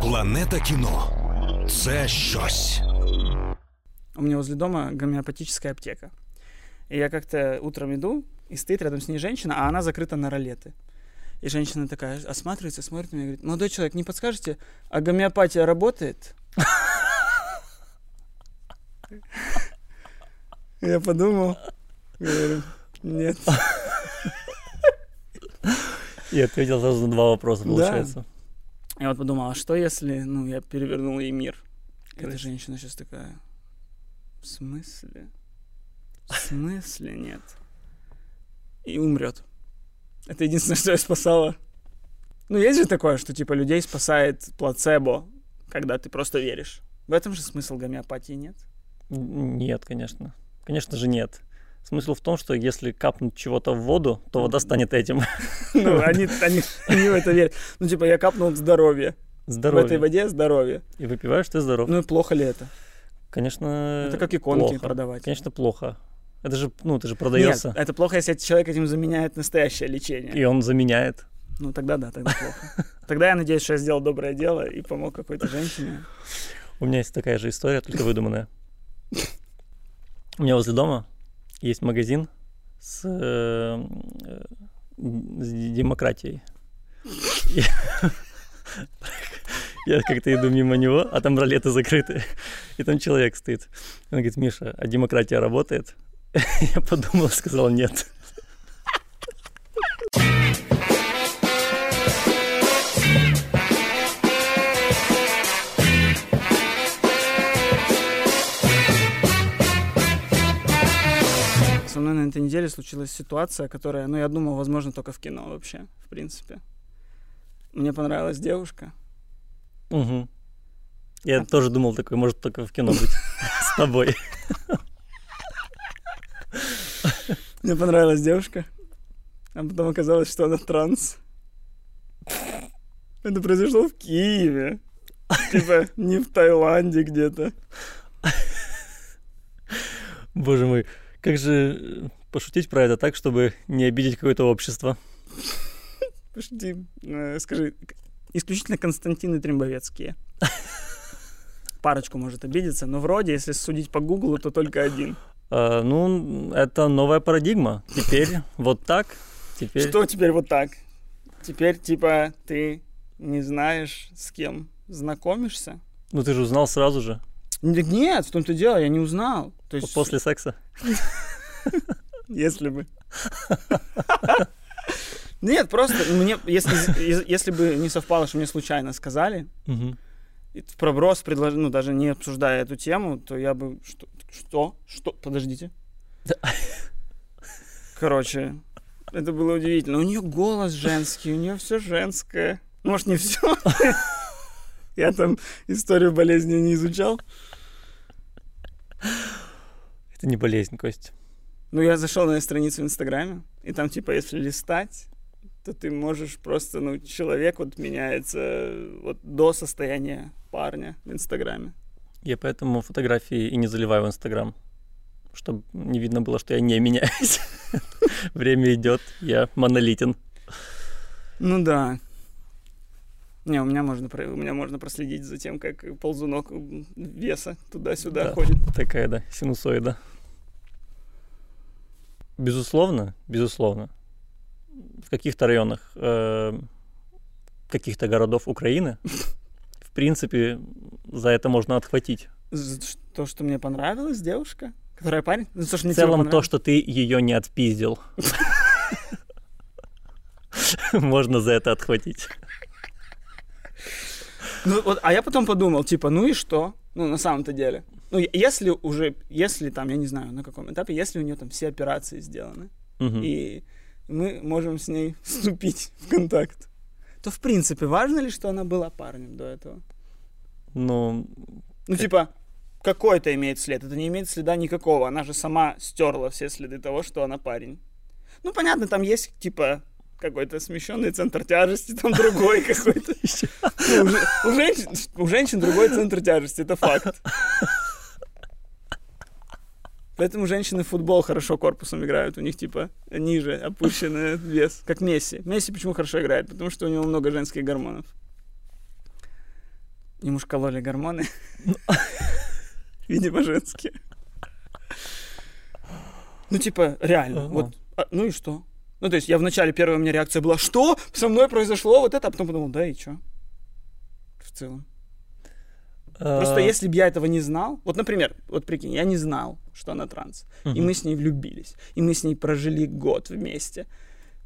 Планета кіно це щось. У меня возле дома гомеопатическая аптека. И я как-то утром иду, и стоит рядом с ней женщина, а она закрыта на ролеты. И женщина такая осматривается, смотрит на меня и говорит, молодой человек, не подскажете, а гомеопатия работает? Я подумал, говорю, нет. И ответил сразу на два вопроса, Да. Я вот подумал, а что если, ну, я перевернул ей мир? Эта женщина сейчас такая, в смысле? В смысле нет? И умрет. Это единственное, что я спасала. Ну, есть же такое, что, типа, людей спасает плацебо, когда ты просто веришь. В этом же смысл гомеопатии нет? Нет, конечно. Конечно же нет. Смысл в том, что если капнуть чего-то в воду, то вода станет этим. Ну, они, они, они в это верят. Ну, типа, я капнул здоровье. В этой Здоровье. воде здоровье. И выпиваешь, ты здоров. Ну, и плохо ли это? Конечно, Это как иконки плохо. продавать. Конечно, плохо. Это же, ну, это же продается. Нет, это плохо, если человек этим заменяет настоящее лечение. И он заменяет. Ну, тогда да, тогда плохо. Тогда я надеюсь, что я сделал доброе дело и помог какой-то женщине. У меня есть такая же история, только выдуманная. У меня возле дома есть магазин с, э, с демократией. Я как-то иду мимо него, а там ролеты закрыты, и там человек стоит. Он говорит, Миша, а демократия работает? Я подумал сказал нет. Мной на этой неделе случилась ситуация, которая, ну, я думал, возможно, только в кино вообще, в принципе. Мне понравилась девушка. Мгм. Я тоже думал такой, может только в кино быть с тобой. Мне понравилась девушка. А потом оказалось, что она транс. Это произошло в Киеве. Типа, не в Таиланде где-то. Боже мой, как же э, пошутить про это так, чтобы не обидеть какое-то общество? Подожди, э, скажи, исключительно Константины Трембовецкие. Парочку может обидеться, но вроде, если судить по Гуглу, то только один. А, ну, это новая парадигма. Теперь вот так. Теперь Что теперь вот так? Теперь, типа, ты не знаешь, с кем знакомишься? Ну ты же узнал сразу же, Нет, в том-то дело, я не узнал. То есть, после секса. если бы. Нет, просто мне, если, если бы не совпало, что мне случайно сказали, в проброс предложил, ну, даже не обсуждая эту тему, то я бы... Что? Что? Что? Подождите. Короче, это было удивительно. У нее голос женский, у нее все женское. Может, не все. Я там историю болезни не изучал. Это не болезнь, Кость. Ну, я зашел на страницу в Инстаграме, и там, типа, если листать, то ты можешь просто, ну, человек вот меняется вот до состояния парня в Инстаграме. Я поэтому фотографии и не заливаю в Инстаграм, чтобы не видно было, что я не меняюсь. Время идет, я монолитен. Ну да. Не, у меня можно, у меня можно проследить за тем, как ползунок веса туда-сюда Да. ходит. Такая, да, синусоида. Безусловно, безусловно. В каких-то районах э, каких-то городов Украины, в принципе, за это можно отхватить. То, что мне понравилась девушка, которая парень. Ну, то, что В целом то, понравилось. что ты ее не отпиздил, можно за это отхватить. Ну, вот, а я потом подумал, типа, ну и что? Ну, на самом-то деле. Ну, если уже, если там, я не знаю, на каком этапе, если у нее там все операции сделаны, Мгм. и мы можем с ней вступить в контакт, то, в принципе, важно ли, что она была парнем до этого? Ну, Ну, типа, какой это имеет след? Это не имеет следа никакого. Она же сама стерла все следы того, что она парень. Ну, понятно, там есть, типа, какой-то смещенный центр тяжести, там другой какой-то. Ну, у, же- у женщин, у женщин другой центр тяжести, это факт. Поэтому женщины в футбол хорошо корпусом играют. У них, типа, ниже опущенный вес. Как Месси. Месси почему хорошо играет? Потому что у него много женских гормонов. Ему ж кололи гормоны. Видимо, женские. Ну, типа, реально. Вот, а, ну и что? Ну, то есть я вначале, первая у меня реакция была, что? Со мной произошло вот это, а потом подумал, да и что? В целом. Просто А, если бы я этого не знал, вот, например, вот прикинь, я не знал, что она транс, и мы с ней влюбились, и мы с ней прожили год вместе,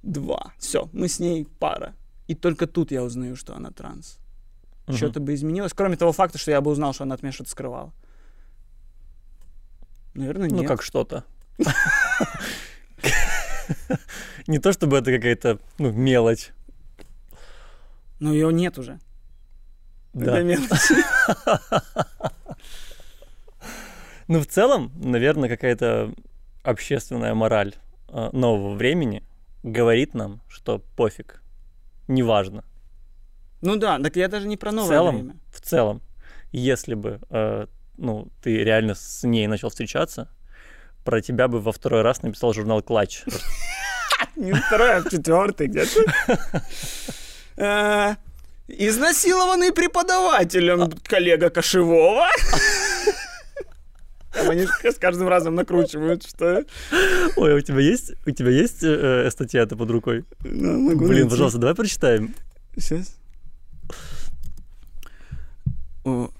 два, все, мы с ней пара, и только тут я узнаю, что она транс. Что-то бы изменилось, кроме того факта, что я бы узнал, что она от меня что-то скрывала. Наверное, нет. Ну, как что-то. Не то чтобы это какая-то ну, мелочь. Но ее нет уже. Да. Это мелочь. Ну, в целом, наверное, какая-то общественная мораль э, нового времени говорит нам, что пофиг, неважно. Ну да, так я даже не про В новое целом, время. в целом, если бы э, ну, ты реально с ней начал встречаться, про тебя бы во второй раз написал журнал «Клатч». Не второй, а четвертый где-то. Э, Изнасилованный преподавателем коллега Кошевого. Там Они с каждым разом накручивают, что... Ой, а у тебя есть, у тебя есть э, э, статья это под рукой? Ну, могу Блин, найти. пожалуйста, давай прочитаем. Сейчас. О,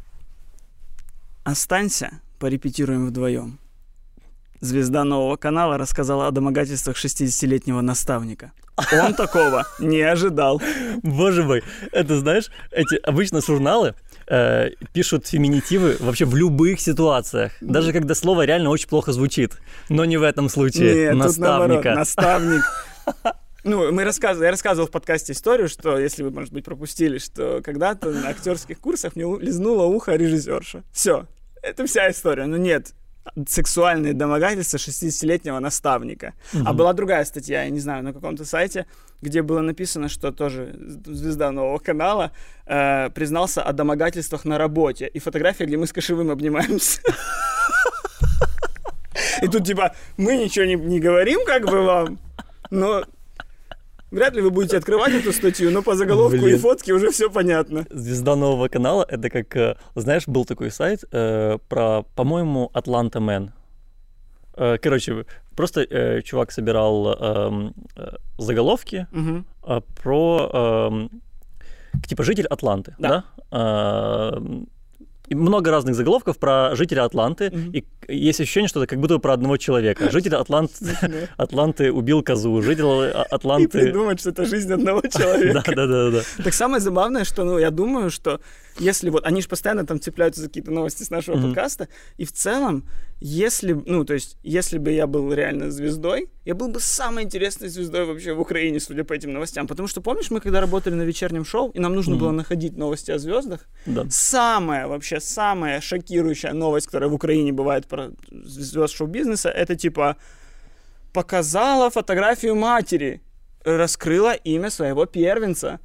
Останься, порепетируем вдвоем. Звезда нового канала рассказала о домогательствах 60-летнего наставника. Он такого не ожидал. Боже мой, это знаешь, эти обычно журналы э, пишут феминитивы вообще в любых ситуациях, даже когда слово реально очень плохо звучит, но не в этом случае. Нет, тут наоборот, Наставника. наставник. Ну, мы рассказывали, я рассказывал в подкасте историю, что, если вы, может быть, пропустили, что когда-то на актерских курсах мне лизнуло ухо режиссерша. Все, это вся история. Но нет, сексуальные домогательства 60-летнего наставника. А была другая статья, я не знаю, на каком-то сайте, где было написано, что тоже звезда нового канала э, признался о домогательствах на работе. И фотография, где мы с Кошевым обнимаемся. И тут типа, мы ничего не, не говорим как бы вам, но вряд ли вы будете открывать эту статью, но по заголовку и Блин. фотке уже все понятно. Звезда нового канала это как, э, знаешь, был такой сайт э, про, по-моему, Атланта Мэн. Э, Короче, просто э, чувак собирал эм, э, заголовки Мгм. э, про эм, типа житель Атланты, Да. да? Эм, и много разных заголовков про жителя Атланты, Мгм. и есть ощущение, что это как будто про одного человека. Житель Атлант... Атланты убил козу, житель И Атланты... придумать, что это жизнь одного человека. Да, да, да, да. Так самое забавное, что, ну, я думаю, что если вот, они же постоянно там цепляются за какие-то новости с нашего Мгм. подкаста, и в целом, если, ну, то есть, если бы я был реально звездой, я был бы самой интересной звездой вообще в Украине, судя по этим новостям. Потому что, помнишь, мы когда работали на вечернем шоу, и нам нужно Мгм. было находить новости о звездах, Да. самая вообще самая шокирующая новость, которая в Украине бывает про звезд шоу-бизнеса, это типа показала фотографию матери, раскрыла имя своего первенца.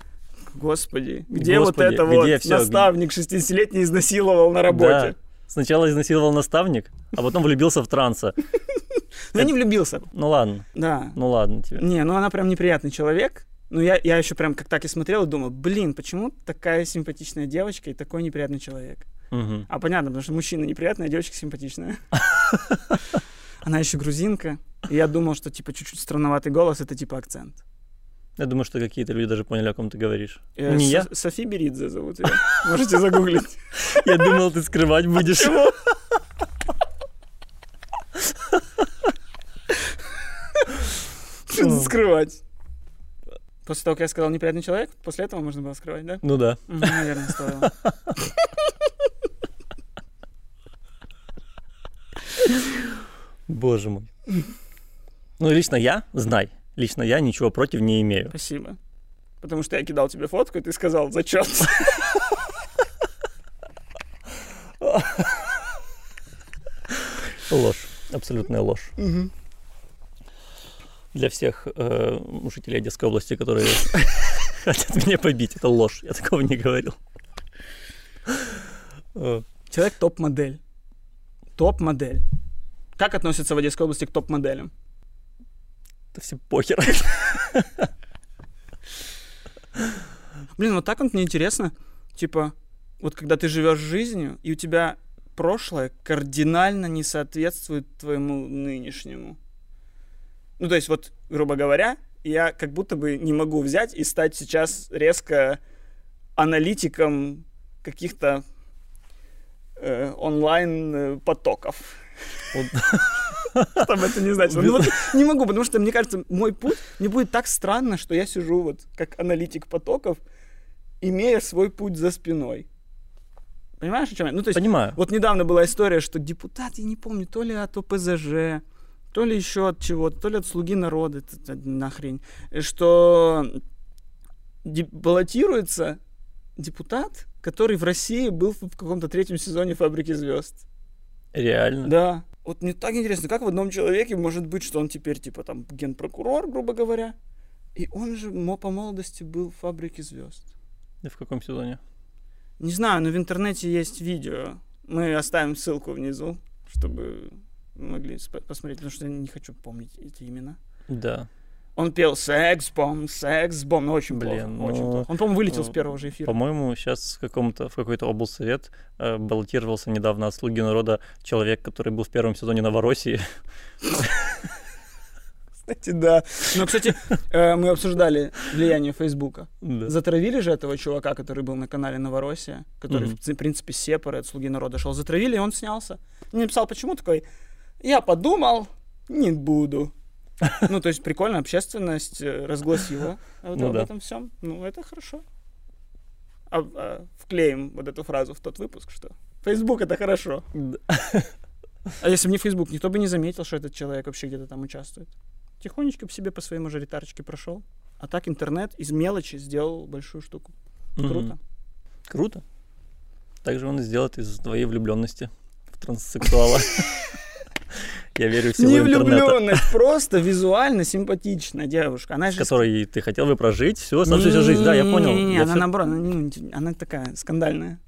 Господи, где вот Господи, это вот где всё? наставник 60-летний изнасиловал на работе? Да. Сначала изнасиловал наставник, а потом влюбился в транса. Ну, не влюбился, Ну ладно, да. ну ладно тебе. Не, ну она прям неприятный человек. Ну, я, я еще прям как так и смотрел и думал, блин, почему такая симпатичная девочка и такой неприятный человек? А понятно, потому что мужчина неприятный, а девочка симпатичная. Она еще грузинка. И я думал, что типа чуть-чуть странноватый голос это типа акцент. Я думаю, что какие-то люди даже поняли, о ком ты говоришь. Э, не я. Со- Софи Беридзе зовут ее. Можете загуглить. Я думал, ты скрывать будешь. Чего? Что скрывать? После того, как я сказал неприятный человек, после этого можно было скрывать, да? Ну да. Наверное, стоило. Боже мой. Ну, лично я, знай, лично я ничего против не имею. Спасибо. Потому что я кидал тебе фотку, и ты сказал зачет. Ложь. Абсолютная ложь. Для всех э, жителей Одесской области, которые хотят меня побить, это ложь. Я такого не говорил. Человек топ-модель. Топ-модель. Как относятся в Одесской области к топ-моделям? Это все похер. Блин, вот так вот мне интересно. Типа, вот когда ты живешь жизнью, и у тебя прошлое кардинально не соответствует твоему нынешнему. Ну, то есть, вот, грубо говоря, я как будто бы не могу взять и стать сейчас резко аналитиком каких-то э, онлайн э, потоков. Что бы это не значило. Ну, вот не могу, потому что, мне кажется, мой путь, мне будет так странно, что я сижу вот как аналитик потоков, имея свой путь за спиной. Понимаешь, о чем я? Ну, то есть, Понимаю. вот недавно была история, что депутат, я не помню, то ли от ОПЗЖ, то ли еще от чего-то, то ли от слуги народа, это, нахрень, что де- баллотируется депутат, который в России был в каком-то третьем сезоне «Фабрики звезд». Реально. Да. Вот мне так интересно, как в одном человеке может быть, что он теперь типа там генпрокурор, грубо говоря, и он же по молодости был в «Фабрике звезд». И в каком сезоне? Не знаю, но в интернете есть видео. Мы оставим ссылку внизу, чтобы могли посмотреть, потому что я не хочу помнить эти имена. Да. Он пел секс-бом, секс-бом, ну очень Блин, плохо, ну, очень плохо. Он, по-моему, вылетел с э, первого же эфира. По-моему, сейчас в каком-то в какой-то облсовет э, баллотировался недавно от слуги народа человек, который был в первом сезоне Новороссии. Кстати, да. Но, кстати, э, мы обсуждали влияние Фейсбука. Да. Затравили же этого чувака, который был на канале Новороссия, который, Мгм. в ци- принципе, сепары от «Слуги народа» шел. Затравили, и он снялся. И написал, почему такой, я подумал, не буду. Ну, то есть прикольно, общественность э, разгласила вот Ну об да. этом всем. Ну, это хорошо. А, а, вклеим вот эту фразу в тот выпуск, что Facebook это хорошо. А если бы не Facebook, никто бы не заметил, что этот человек вообще где-то там участвует. Тихонечко по себе по своей мажоритарочке прошел. А так интернет из мелочи сделал большую штуку. Круто. Круто. Также он сделает из твоей влюбленности в транссексуала. Я верю в силу Не влюбленность, просто визуально симпатичная девушка. Она же... которой ты хотел бы прожить всю оставшуюся жизнь. Да, я понял. Я она наоборот, она, такая скандальная.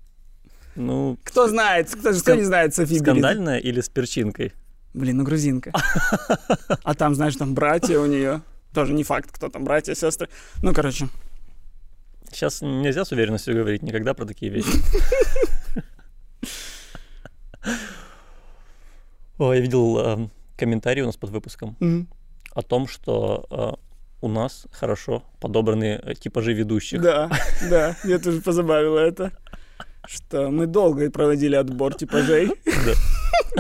Ну, Кто знает, кто, кто не знает Софи скандальная или с перчинкой? Блин, ну грузинка. А там, знаешь, там братья у нее. Тоже не факт, кто там, братья, сестры. Ну, короче. Сейчас нельзя с уверенностью говорить никогда про такие вещи. О, я видел э, комментарий у нас под выпуском Мгм. о том, что э, у нас хорошо подобраны э, типажи ведущих. Да, да, меня тоже позабавило это. Что мы долго проводили отбор типажей.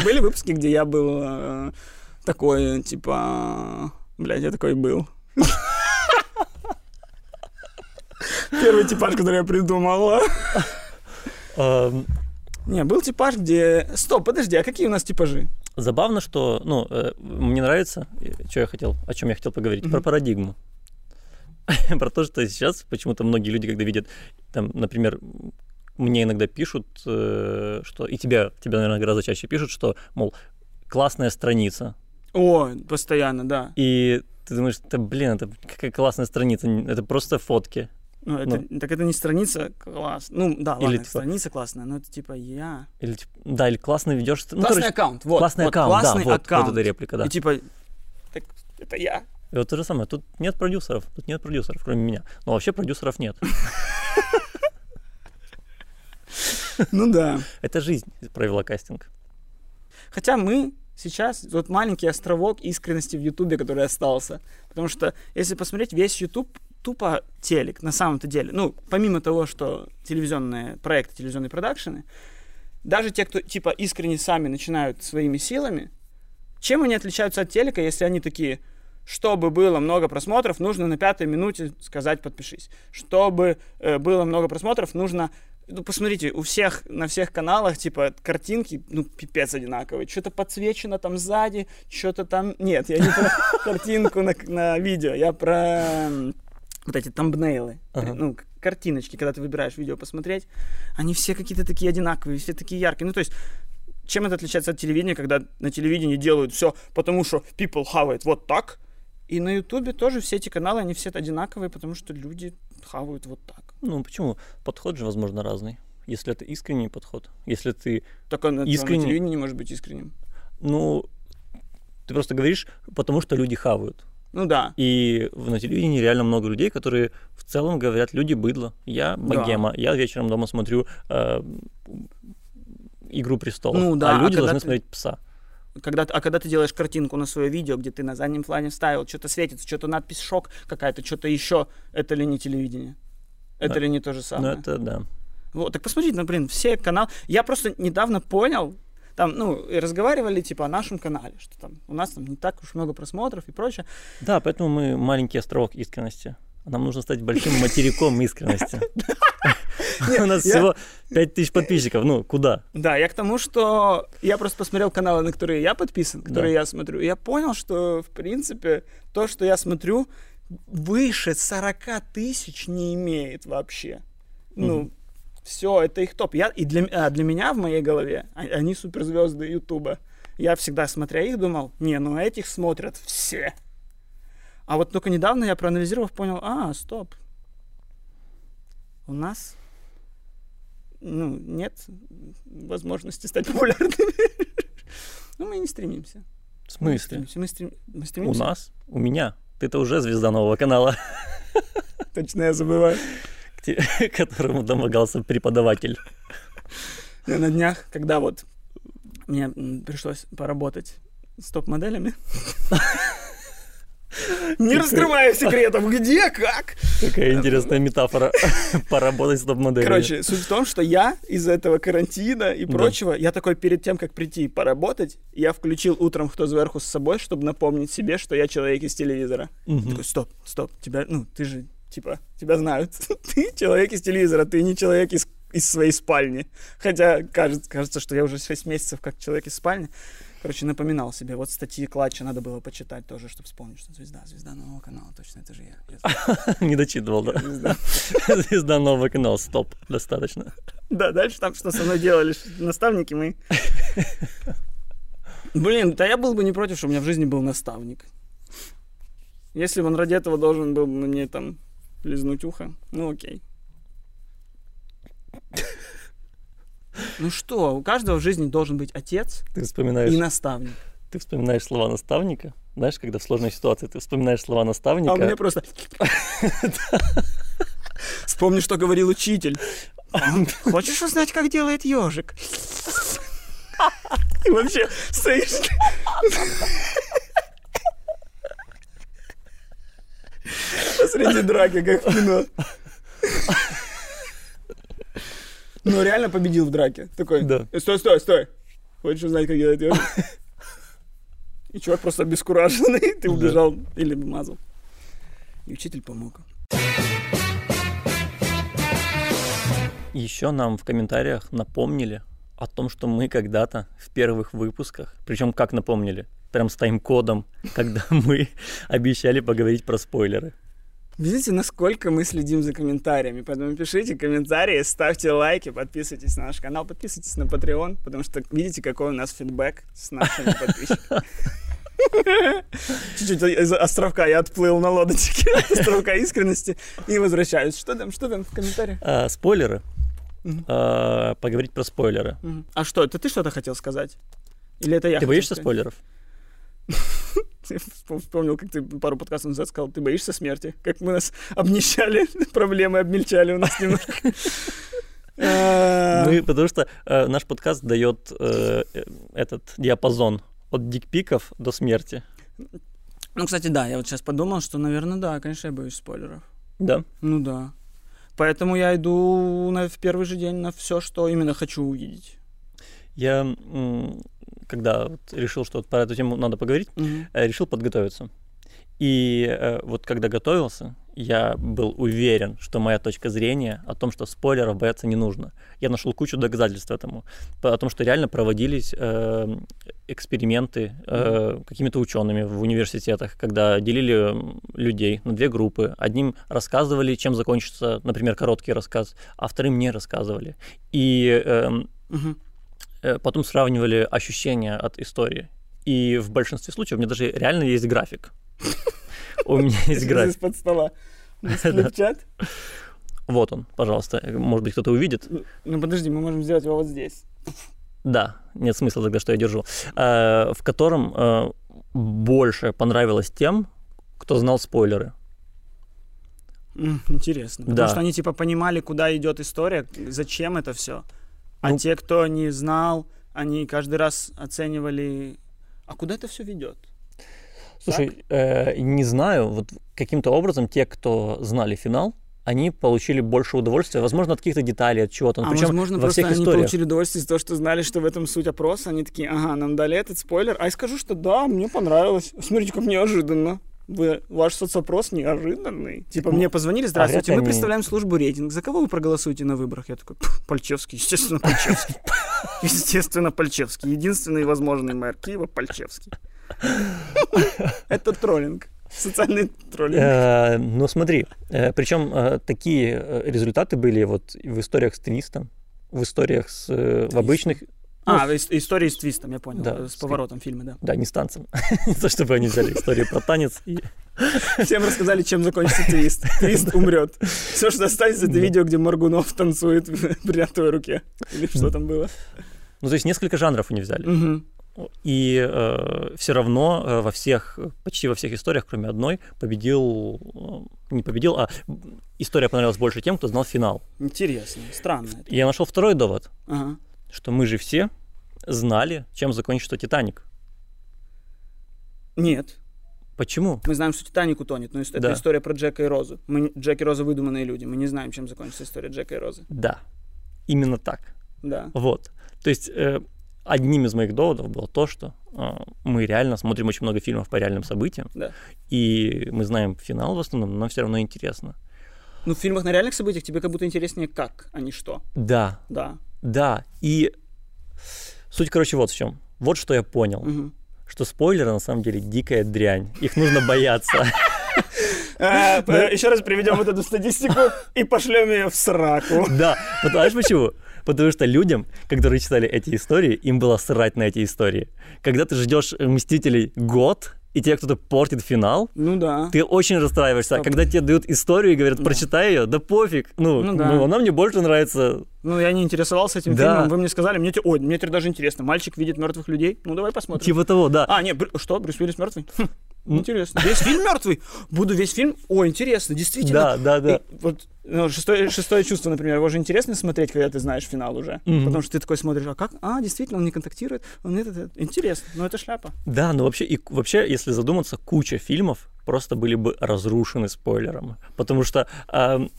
Были выпуски, где я был э, такой, типа... Блядь, я такой был. Первый типаж, который я придумал. Эм, Не, был типаж, где... Стоп, подожди, а какие у нас типажи? Забавно, что, ну, э, мне нравится, что я хотел, о чем я хотел поговорить, про Мгм. парадигму. Про то, что сейчас почему-то многие люди, когда видят, там, например, мне иногда пишут, э, что, и тебя, тебя, наверное, гораздо чаще пишут, что, мол, классная страница. О, постоянно, да. И ты думаешь, да блин, это какая классная страница, это просто фотки. Ну, это, так это не страница класс. Ну, да, ладно, типа- страница классная, но это типа я. Или, типа, да, или классно ведешь... Ну, классный короче, аккаунт, вот. классный вот, аккаунт, классный да, вот, аккаунт. вот эта реплика, да. И типа, так, это я. И вот то же самое, тут нет продюсеров, тут нет продюсеров, кроме меня. Но вообще продюсеров нет. Ну да. Это жизнь провела кастинг. Хотя мы сейчас, вот маленький островок искренности в Ютубе, который остался. Потому что, если посмотреть, весь Ютуб тупо телек, на самом-то деле. Ну, помимо того, что телевизионные проекты, телевизионные продакшены, даже те, кто, типа, искренне сами начинают своими силами, чем они отличаются от телека, если они такие, чтобы было много просмотров, нужно на пятой минуте сказать «подпишись». Чтобы э, было много просмотров, нужно ну, посмотрите, у всех, на всех каналах, типа, картинки, ну, пипец одинаковые. Что-то подсвечено там сзади, что-то там... Нет, я не про картинку на, на видео, я про вот эти тамбнейлы. Ага. Ну, картиночки, когда ты выбираешь видео посмотреть. Они все какие-то такие одинаковые, все такие яркие. Ну, то есть, чем это отличается от телевидения, когда на телевидении делают все, потому что people хавает вот так, и на Ютубе тоже все эти каналы, они все одинаковые, потому что люди хавают вот так. Ну, почему? Подход же, возможно, разный. Если это искренний подход, если ты, Так он Искренне. искренне... телевидение не может быть искренним. ну, ты просто говоришь, потому что люди хавают. Ну да. И на телевидении реально много людей, которые в целом говорят, люди быдло. Я богема, я вечером дома смотрю э, «Игру престолов», Ну да, а а люди когда должны ты- смотреть «Пса». Когда, а когда ты делаешь картинку на свое видео, где ты на заднем плане вставил, что-то светится, что-то надпись шок какая-то, что-то еще, это ли не телевидение? Это Да. ли не то же Ну самое? это да. Вот, так посмотрите, ну, блин, все каналы. Я просто недавно понял, там, ну, и разговаривали, типа, о нашем канале, что там у нас там не так уж много просмотров и прочее. Да, поэтому мы маленький островок искренности. Нам нужно стать большим материком искренности. У нас всего 5000 подписчиков. Ну, куда? Да, я к тому, что я просто посмотрел каналы, на которые я подписан, которые я смотрю, и я понял, что, в принципе, то, что я смотрю, выше 40 тысяч не имеет вообще. Ну. Все, это их топ. Я, и для, а для меня в моей голове а- они суперзвезды Ютуба. Я всегда, смотря их, думал, не, ну этих смотрят все. А вот только недавно я проанализировав, понял, а, стоп. У нас ну, нет возможности стать популярными. Ну, мы не стремимся. В Мы смысле? стремимся. Мы, стрем- мы У стремимся. нас? У меня? Ты-то уже звезда нового канала, Точно я забываю. К которому домогался преподаватель. Я на днях, когда вот мне пришлось поработать с топ-моделями. Не раскрываю секретов, где, как. Какая интересная метафора. Поработать с топ-моделью. Короче, суть в том, что я из-за этого карантина и прочего, я такой перед тем, как прийти поработать, я включил утром «Кто сверху с собой», чтобы напомнить себе, что я человек из телевизора. Такой, стоп, стоп, тебя, ну, ты же, типа, тебя знают. Ты человек из телевизора, ты не человек из, из своей спальни. Хотя кажется, кажется, что я уже 6 месяцев как человек из спальни. Короче, напоминал себе. Вот статьи Клатча надо было почитать тоже, чтобы вспомнить, что звезда, звезда нового канала, точно, это же я. Не дочитывал, да. звезда. Нового канала. Стоп. Достаточно. Да, дальше там что со мной делали наставники мы. Блин, да я был бы не против, чтобы у меня в жизни был наставник. Если бы он ради этого должен был мне там лизнуть ухо, ну окей. Ну что, у каждого в жизни должен быть отец Ты вспоминаешь, и наставник. ты вспоминаешь слова наставника. Знаешь, когда в сложной ситуации ты вспоминаешь слова наставника. А у меня просто... Вспомни, что говорил учитель. Хочешь узнать, как делает ежик? И вообще стоишь... Посреди драки, как в кино. Ну, реально победил в драке. Такой, Да. «Э, стой, стой, стой. Хочешь узнать, как делает ежик? И чувак просто обескураженный, ты Да. убежал или мазал. И учитель помог. Еще нам в комментариях напомнили о том, что мы когда-то в первых выпусках, причем как напомнили, прям с тайм-кодом, когда мы обещали поговорить про спойлеры. Видите, насколько мы следим за комментариями, поэтому пишите комментарии, ставьте лайки, подписывайтесь на наш канал, подписывайтесь на Patreon, потому что видите, какой у нас фидбэк с нашими подписчиками. Чуть-чуть из островка я отплыл на лодочке, островка искренности, и возвращаюсь. Что там, что там в комментариях? А, спойлеры. А, поговорить про спойлеры. А что, это ты что-то хотел сказать? Или это я Ты боишься сказать? спойлеров? Вспомнил, как ты пару подкастов назад сказал, ты боишься смерти. Как мы нас обнищали, проблемы обмельчали у нас немножко. А, Мы, потому что э, наш подкаст дает э, э, этот диапазон от дикпиков до смерти. Ну, кстати, да, я вот сейчас подумал, что, наверное, да, конечно, я боюсь спойлеров. Да. Ну да. Поэтому я иду на, в первый же день на все, что именно хочу увидеть. Я, когда вот решил, что вот про эту тему надо поговорить, э, решил подготовиться. И э, вот когда готовился, я был уверен, что моя точка зрения о том, что спойлеров бояться не нужно. Я нашел кучу доказательств этому. О том, что реально проводились э, эксперименты э, какими-то учеными в университетах, когда делили людей на две группы. Одним рассказывали, чем закончится, например, короткий рассказ, а вторым не рассказывали. И эм, Мгм. Э, потом сравнивали ощущения от истории. И в большинстве случаев у меня даже реально есть график. У меня есть график. Из-под стола. Да. В чат. Вот он, пожалуйста. Может быть, кто-то увидит. Ну подожди, мы можем сделать его вот здесь. Да, нет смысла тогда, что я держу. Э, В котором э, больше понравилось тем, кто знал спойлеры. Интересно. Потому Да. что они типа понимали, куда идет история, зачем это все. А Ну- те, кто не знал, они каждый раз оценивали, а куда это все ведет? Слушай, э, не знаю, вот каким-то образом те, кто знали финал, они получили больше удовольствия, возможно, от каких-то деталей, от чего-то. Ну, а причем возможно, во просто всех они историях. получили удовольствие из того, что знали, что в этом суть опроса. Они такие, ага, нам дали этот спойлер. А я скажу, что да, мне понравилось. Смотрите, как неожиданно. Вы, ваш соцопрос неожиданный. Типа, Ну, мне позвонили, здравствуйте, вряд ли мы представляем службу рейтинг. За кого вы проголосуете на выборах? Я такой, «Пф, Пальчевский, естественно, Пальчевский. Естественно, Пальчевский. Единственный возможный мэр Киева Пальчевский. Это троллинг. Социальный троллинг. Э, ну смотри, причем такие э, результаты были вот в историях с твистом, в историях с э, в обычных, А, ис- истории с твистом, я понял. Да, э, с поворотом фильма, да. да, не с танцем, не то чтобы они взяли историю про танец и Всем рассказали, чем закончится твист. Твист умрет. Все, что останется, это видео, где Маргунов танцует в бриллиантовой руке. Или что там было. Ну, то есть несколько жанров они взяли. И все равно э, во всех, почти во всех историях, кроме одной, победил, э, не победил, а история понравилась больше тем, кто знал финал. Интересно, странно. это. Я нашел второй довод, Ага. что мы же все знали, чем закончится Титаник. Нет, Почему? мы знаем, что Титаник утонет, но это Да. история про Джека и Розу. Мы, Джек и Роза выдуманные люди, мы не знаем, чем закончится история Джека и Розы. Да, именно так. Да. Вот. То есть э, одним из моих доводов было то, что э, мы реально смотрим очень много фильмов по реальным событиям, Да. и мы знаем финал в основном, но нам все равно интересно. Ну, в фильмах на реальных событиях тебе как будто интереснее как, а не что. Да, Да. да. И суть, короче, вот в чем. Вот что я понял. Мгм. Что спойлеры на самом деле дикая дрянь. Их нужно бояться. Еще Э, раз приведем вот эту статистику и пошлем ее в сраку. Да. Вот Знаешь почему? Потому что людям, которые читали эти истории, им было срать на эти истории. Когда ты ждешь Мстителей год, и тебе кто-то портит финал, Ну да. ты очень расстраиваешься. А когда тебе дают историю и говорят, прочитай ее, да пофиг. Ну, Ну ну, да. она мне больше нравится. Ну, я не интересовался этим Да. фильмом. Вы мне сказали, мне, ой, мне теперь даже интересно. Мальчик видит мертвых людей. Ну, давай посмотрим. Типа того, да. А, нет, Брю- что, Брюс Уиллис мертвый? Ну. Интересно. Весь фильм мертвый? Буду весь фильм? О, интересно, действительно. Да, да, да. И вот ну, шестое, шестое чувство, например, его же интересно смотреть, когда ты знаешь финал уже. Мгм. Потому что ты такой смотришь, а как? А, действительно, он не контактирует. Он это, это. Интересно, но это шляпа. Да, но вообще, и, вообще, если задуматься, куча фильмов просто были бы разрушены спойлером. Потому что ам,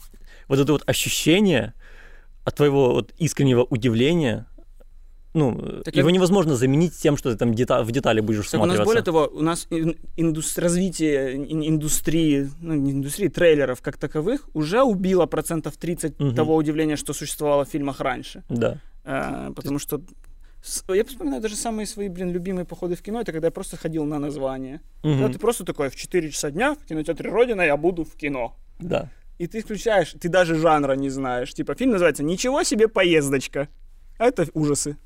вот это вот ощущение от твоего вот искреннего удивления, ну, Так его я- невозможно заменить тем, что ты там дета- в детали будешь Так у нас всматриваться. более того, у нас ин- индус- развитие ин- индустрии, ну не индустрии, трейлеров как таковых уже убило процентов 30 Мгм. того удивления, что существовало в фильмах раньше. Да. А, потому что я вспоминаю даже самые свои, блин, любимые походы в кино, это когда я просто ходил на название. Мгм. Когда ты просто такой, в 4 часа дня в кинотеатре Родина я буду в кино. Да. И ты включаешь, ты даже жанра не знаешь. Типа фильм называется «Ничего себе поездочка». А это ужасы.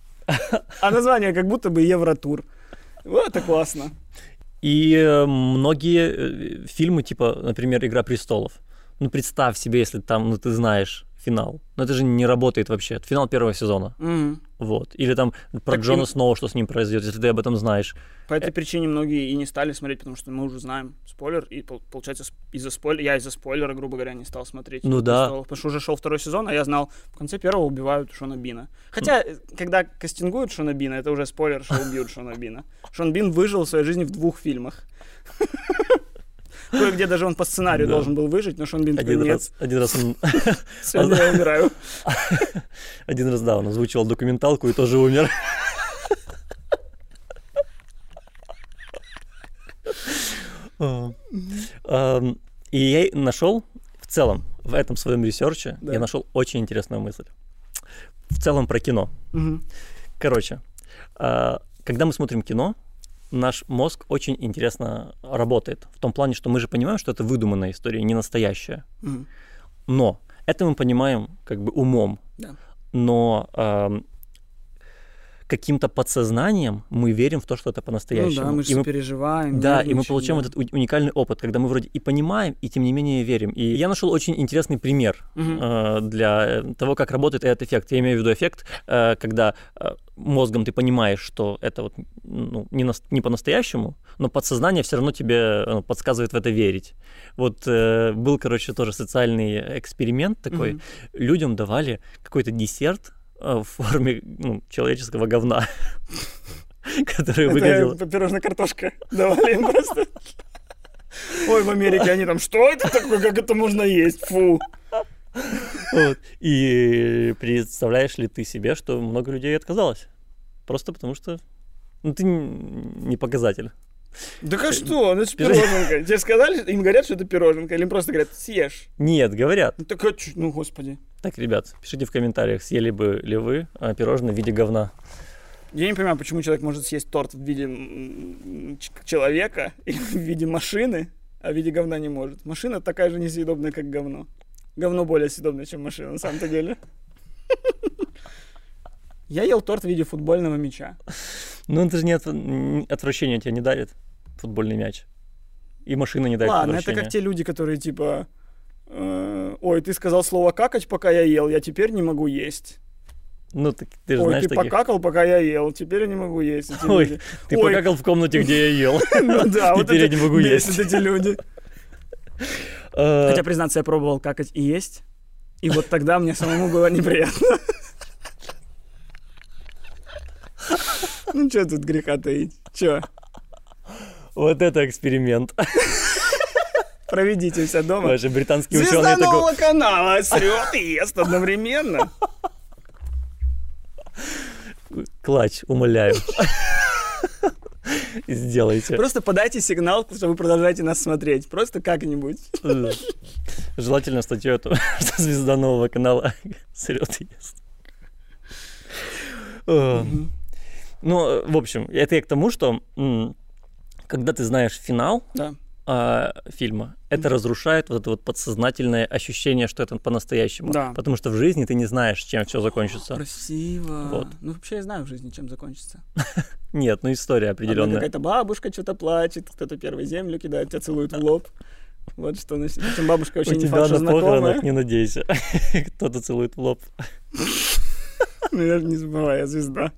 А название как будто бы Евротур. Вот это классно. И э, многие э, фильмы, типа, например, «Игра престолов». Ну, представь себе, если там, ну, ты знаешь финал. Но это же не работает вообще. Это финал первого сезона. Мгм. Вот. Или там про Так Джона им- Сноу, что с ним произойдет, если ты об этом знаешь. По этой причине многие и не стали смотреть, потому что мы уже знаем спойлер, и пол- получается из-за спойлера, я из-за спойлера, грубо говоря, не стал смотреть. Ну «Игру да. престолов», потому что уже шел второй сезон, а я знал, в конце первого убивают Шона Бина. Хотя, э, когда кастингуют Шона Бина, это уже спойлер, что убьют Шона Бина. Шон Бин выжил в своей жизни в двух фильмах. Кое-где даже он по сценарию должен был выжить, но Шон Бин такой, Один нет, раз, один раз он, сегодня я умираю. один раз, да, он озвучивал документалку и тоже умер. И я нашел в целом в этом своем research е Да. я нашел очень интересную мысль. В целом про кино. Мгм. Короче, а, когда мы смотрим кино, наш мозг очень интересно работает. В том плане, что мы же понимаем, что это выдуманная история, не настоящая. Мгм. Но это мы понимаем как бы умом. Да. Но ам, каким-то подсознанием мы верим в то, что это Ну по-настоящему. да, мы И же переживаем. да, и мы получаем да. этот уникальный опыт, когда мы вроде и понимаем, и тем не менее верим. И я нашел очень интересный пример Мгм. э, для того, как работает этот эффект. Я имею в виду эффект, э, когда э, мозгом ты понимаешь, что это вот ну, не, нас- не по-настоящему, но подсознание все равно тебе э, подсказывает в это верить. Вот э, был, короче, тоже социальный эксперимент такой. Мгм. Людям давали какой-то десерт в форме ну, человеческого говна, который выглядел... Это пирожная картошка. Давали им просто. Ой, в Америке они там, что это такое, как это можно есть? Фу. Вот. И представляешь ли ты себе, что много людей отказалось? Просто потому что ну, ты не показатель. Да а что, ну это пироженка. Тебе сказали, им говорят, что это пироженка, или им просто говорят, съешь. Нет, говорят. Ну так а ну господи. Так, ребят, пишите в комментариях, съели бы ли вы а, пирожное в виде говна. Я не понимаю, почему человек может съесть торт в виде человека или в виде машины, а в виде говна не может. Машина такая же несъедобная, как говно. Говно более съедобное, чем машина, на самом-то деле. Я ел торт в виде футбольного мяча. Ну, это же не отвращение тебе не дарит, футбольный мяч. И машина не дарит Ладно, это как те люди, которые типа... э, Ой, ты сказал слово какать, пока я ел, я теперь не могу есть. Ну, так ты же Ой, знаешь ты таких. покакал, пока я ел, теперь я не могу есть. Эти Ой, люди. Ты Ой. покакал в комнате, где я ел. Ну да, вот Теперь я не могу есть. эти люди. Э, Хотя, признаться, я пробовал какать и есть. И вот тогда мне самому было неприятно. Ну, что тут греха таить? Че, Вот это эксперимент. проведите все дома. Ваши британские Звезда ученые такой... нового канала срет и ест одновременно. Клач, умоляю. Сделайте. Просто подайте сигнал, что вы продолжаете нас смотреть. Просто как-нибудь. Желательно статью эту, что звезда нового канала срет и ест. Ну, в общем, это я к тому, что когда ты знаешь финал Да. а, фильма, это разрушает вот это вот подсознательное ощущение, что это по-настоящему. Да. Потому что в жизни ты не знаешь, чем все закончится. Красиво. Вот. Ну, вообще я знаю в жизни, чем закончится. Нет, ну история определенная. какая-то бабушка что-то плачет, кто-то первый землю кидает, тебя целует в лоб. Вот что. значит. Причем бабушка У вообще не тебя факт, что на похоронах знакомая. не надейся. Кто-то целует в лоб. Ну, я же не забываю, я звезда.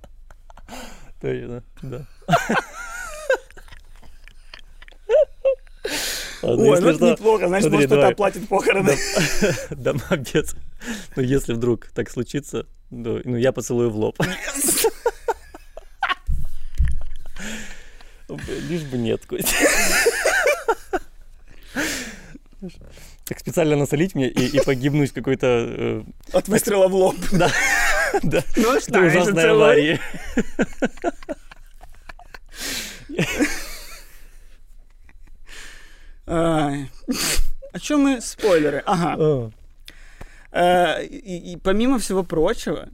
Точно, да. Ладно, Ой, ну это неплохо, значит, смотри, может, кто-то оплатит похороны. домовец. Ну, если вдруг так случится, то, ну, я поцелую в лоб. Лишь бы нет, Костя. Так специально насолить мне и, и погибнуть какой-то... э, От выстрела в лоб. да, да, Ну в что, если ужасной целуй. Ай. О чем мы? Спойлеры. Ага. А, Э, И и помимо всего прочего,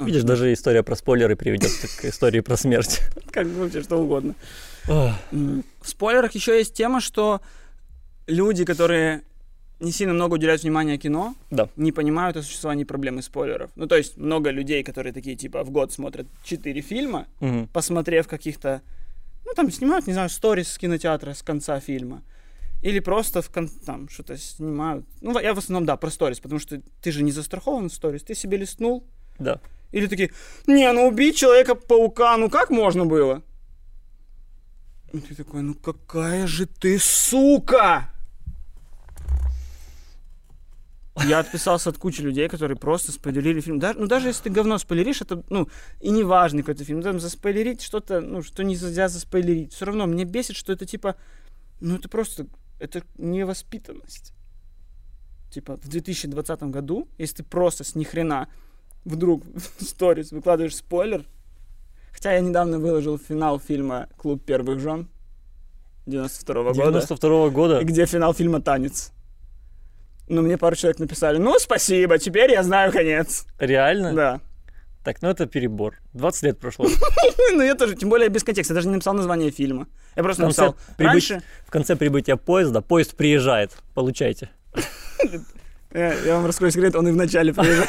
Видишь, даже история про спойлеры приведет к истории про смерть. как вообще что угодно. А, В спойлерах еще есть тема, что люди, которые не сильно много уделяют внимания кино, Да. не понимают о существовании проблемы спойлеров. Ну, то есть много людей, которые такие, типа, в год смотрят 4 фильма, мгм. посмотрев каких-то... Ну, там снимают, не знаю, сторис с кинотеатра с конца фильма. Или просто в кон- там что-то снимают. Ну, я в основном, да, про сторис, потому что ты же не застрахован в сторис. Ты себе листнул, Да. или такие, не, ну убить Человека-паука, ну как можно было? И ты такой, ну какая же ты сука! Я отписался от кучи людей, которые просто спойлерили фильм. Даже, ну, даже если ты говно спойлеришь, это, ну, и не важный какой-то фильм. Там заспойлерить что-то, ну, что нельзя заспойлерить. Все равно мне бесит, что это, типа, ну, это просто, это невоспитанность. Типа, в 2020 году, если ты просто с нихрена вдруг в сторис выкладываешь спойлер, хотя я недавно выложил финал фильма «Клуб первых жен» 92 года, 92 года. где финал фильма «Танец». Ну, мне пару человек написали, ну, спасибо, теперь я знаю конец. Реально? Да. Так, ну это перебор. 20 лет прошло. Ну, я тоже, тем более без контекста, я даже не написал название фильма. Я просто написал, раньше, В конце прибытия поезда поезд приезжает. Получайте. я, я вам раскрою секрет, он и в начале приезжал.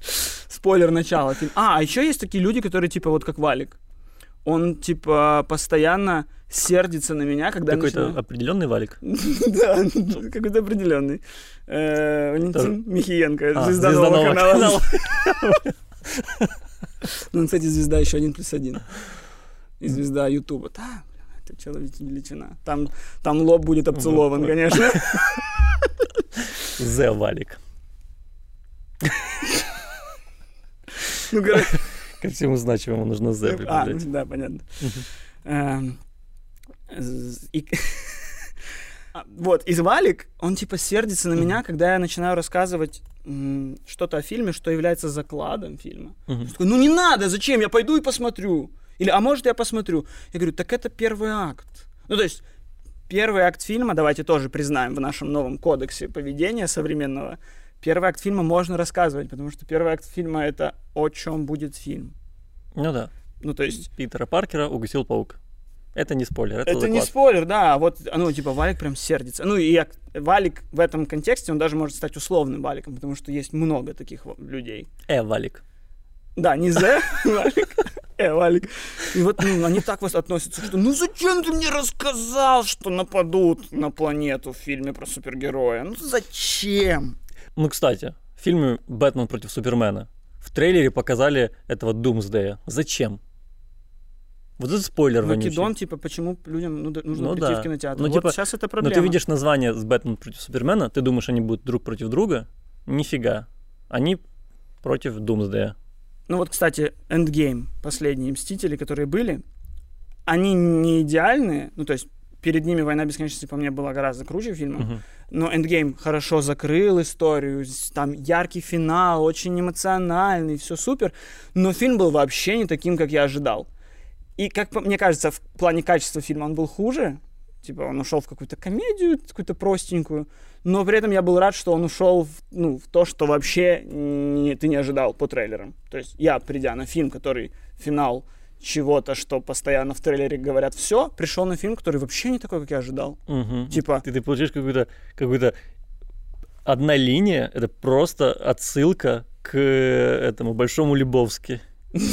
спойлер начала. А, а еще есть такие люди, которые типа вот как Валик. Он типа постоянно сердится на меня, когда Какой-то начинаю- определенный валик. Да, какой-то определенный. Э, Валентин Тоже. Михиенко, А, звезда нового канала. Ну, кстати, звезда еще один плюс один. И звезда Ютуба. Да, это человек величина. Там, там лоб будет обцелован, Вот. конечно. Зе валик. Ну, короче, Ко всему значимому нужно зе А, прибавлять. да, понятно. Эм, и- А, Вот, из Валик, он типа сердится на меня, когда я начинаю рассказывать м, что-то о фильме, что является закладом фильма. Такой, ну не надо, зачем, я пойду и посмотрю. Или, а может я посмотрю? Я говорю, так это первый акт. Ну то есть, первый акт фильма, давайте тоже признаем в нашем новом кодексе поведения современного, первый акт фильма можно рассказывать, потому что первый акт фильма это о чем будет фильм. Ну да. Ну то есть, Питера Паркера укусил паук. Это не спойлер, это, Это не спойлер, да, а вот, ну, типа, Валик прям сердится. Ну, и Валик в этом контексте, он даже может стать условным Валиком, потому что есть много таких людей. Э, валик. Да, не Зе Валик, э, Валик. И вот, ну, они так вас относятся, что, ну, зачем ты мне рассказал, что нападут на планету в фильме про супергероя? Ну, зачем? Ну, кстати, в фильме «Бэтмен против Супермена» в трейлере показали этого Думсдея. Зачем? Вот это спойлер вонючий. Вакидон, типа, почему людям ну, нужно Ну прийти да. в кинотеатр? Ну, вот типа, сейчас это Но проблема. ты видишь название с «Бэтмен против Супермена», ты думаешь, они будут друг против друга? Нифига. Они против Думсдея. Ну вот, кстати, Endgame, последние Мстители, которые были, они не идеальные, ну то есть перед ними «Война бесконечности» по мне была гораздо круче фильмом, Мгм. но Endgame хорошо закрыл историю, там яркий финал, очень эмоциональный, все супер, но фильм был вообще не таким, как я ожидал. И, как мне кажется, в плане качества фильма он был хуже, типа он ушел в какую-то комедию, какую-то простенькую, но при этом я был рад, что он ушел в, ну, в то, что вообще не- ты не ожидал по трейлерам. То есть я, придя на фильм, который финал чего-то, что постоянно в трейлере говорят все, пришел на фильм, который вообще не такой, как я ожидал. Мгм. Типа, Ты, ты получаешь какую-то, какую-то... Одна линия — это просто отсылка к этому Большому Лебовски.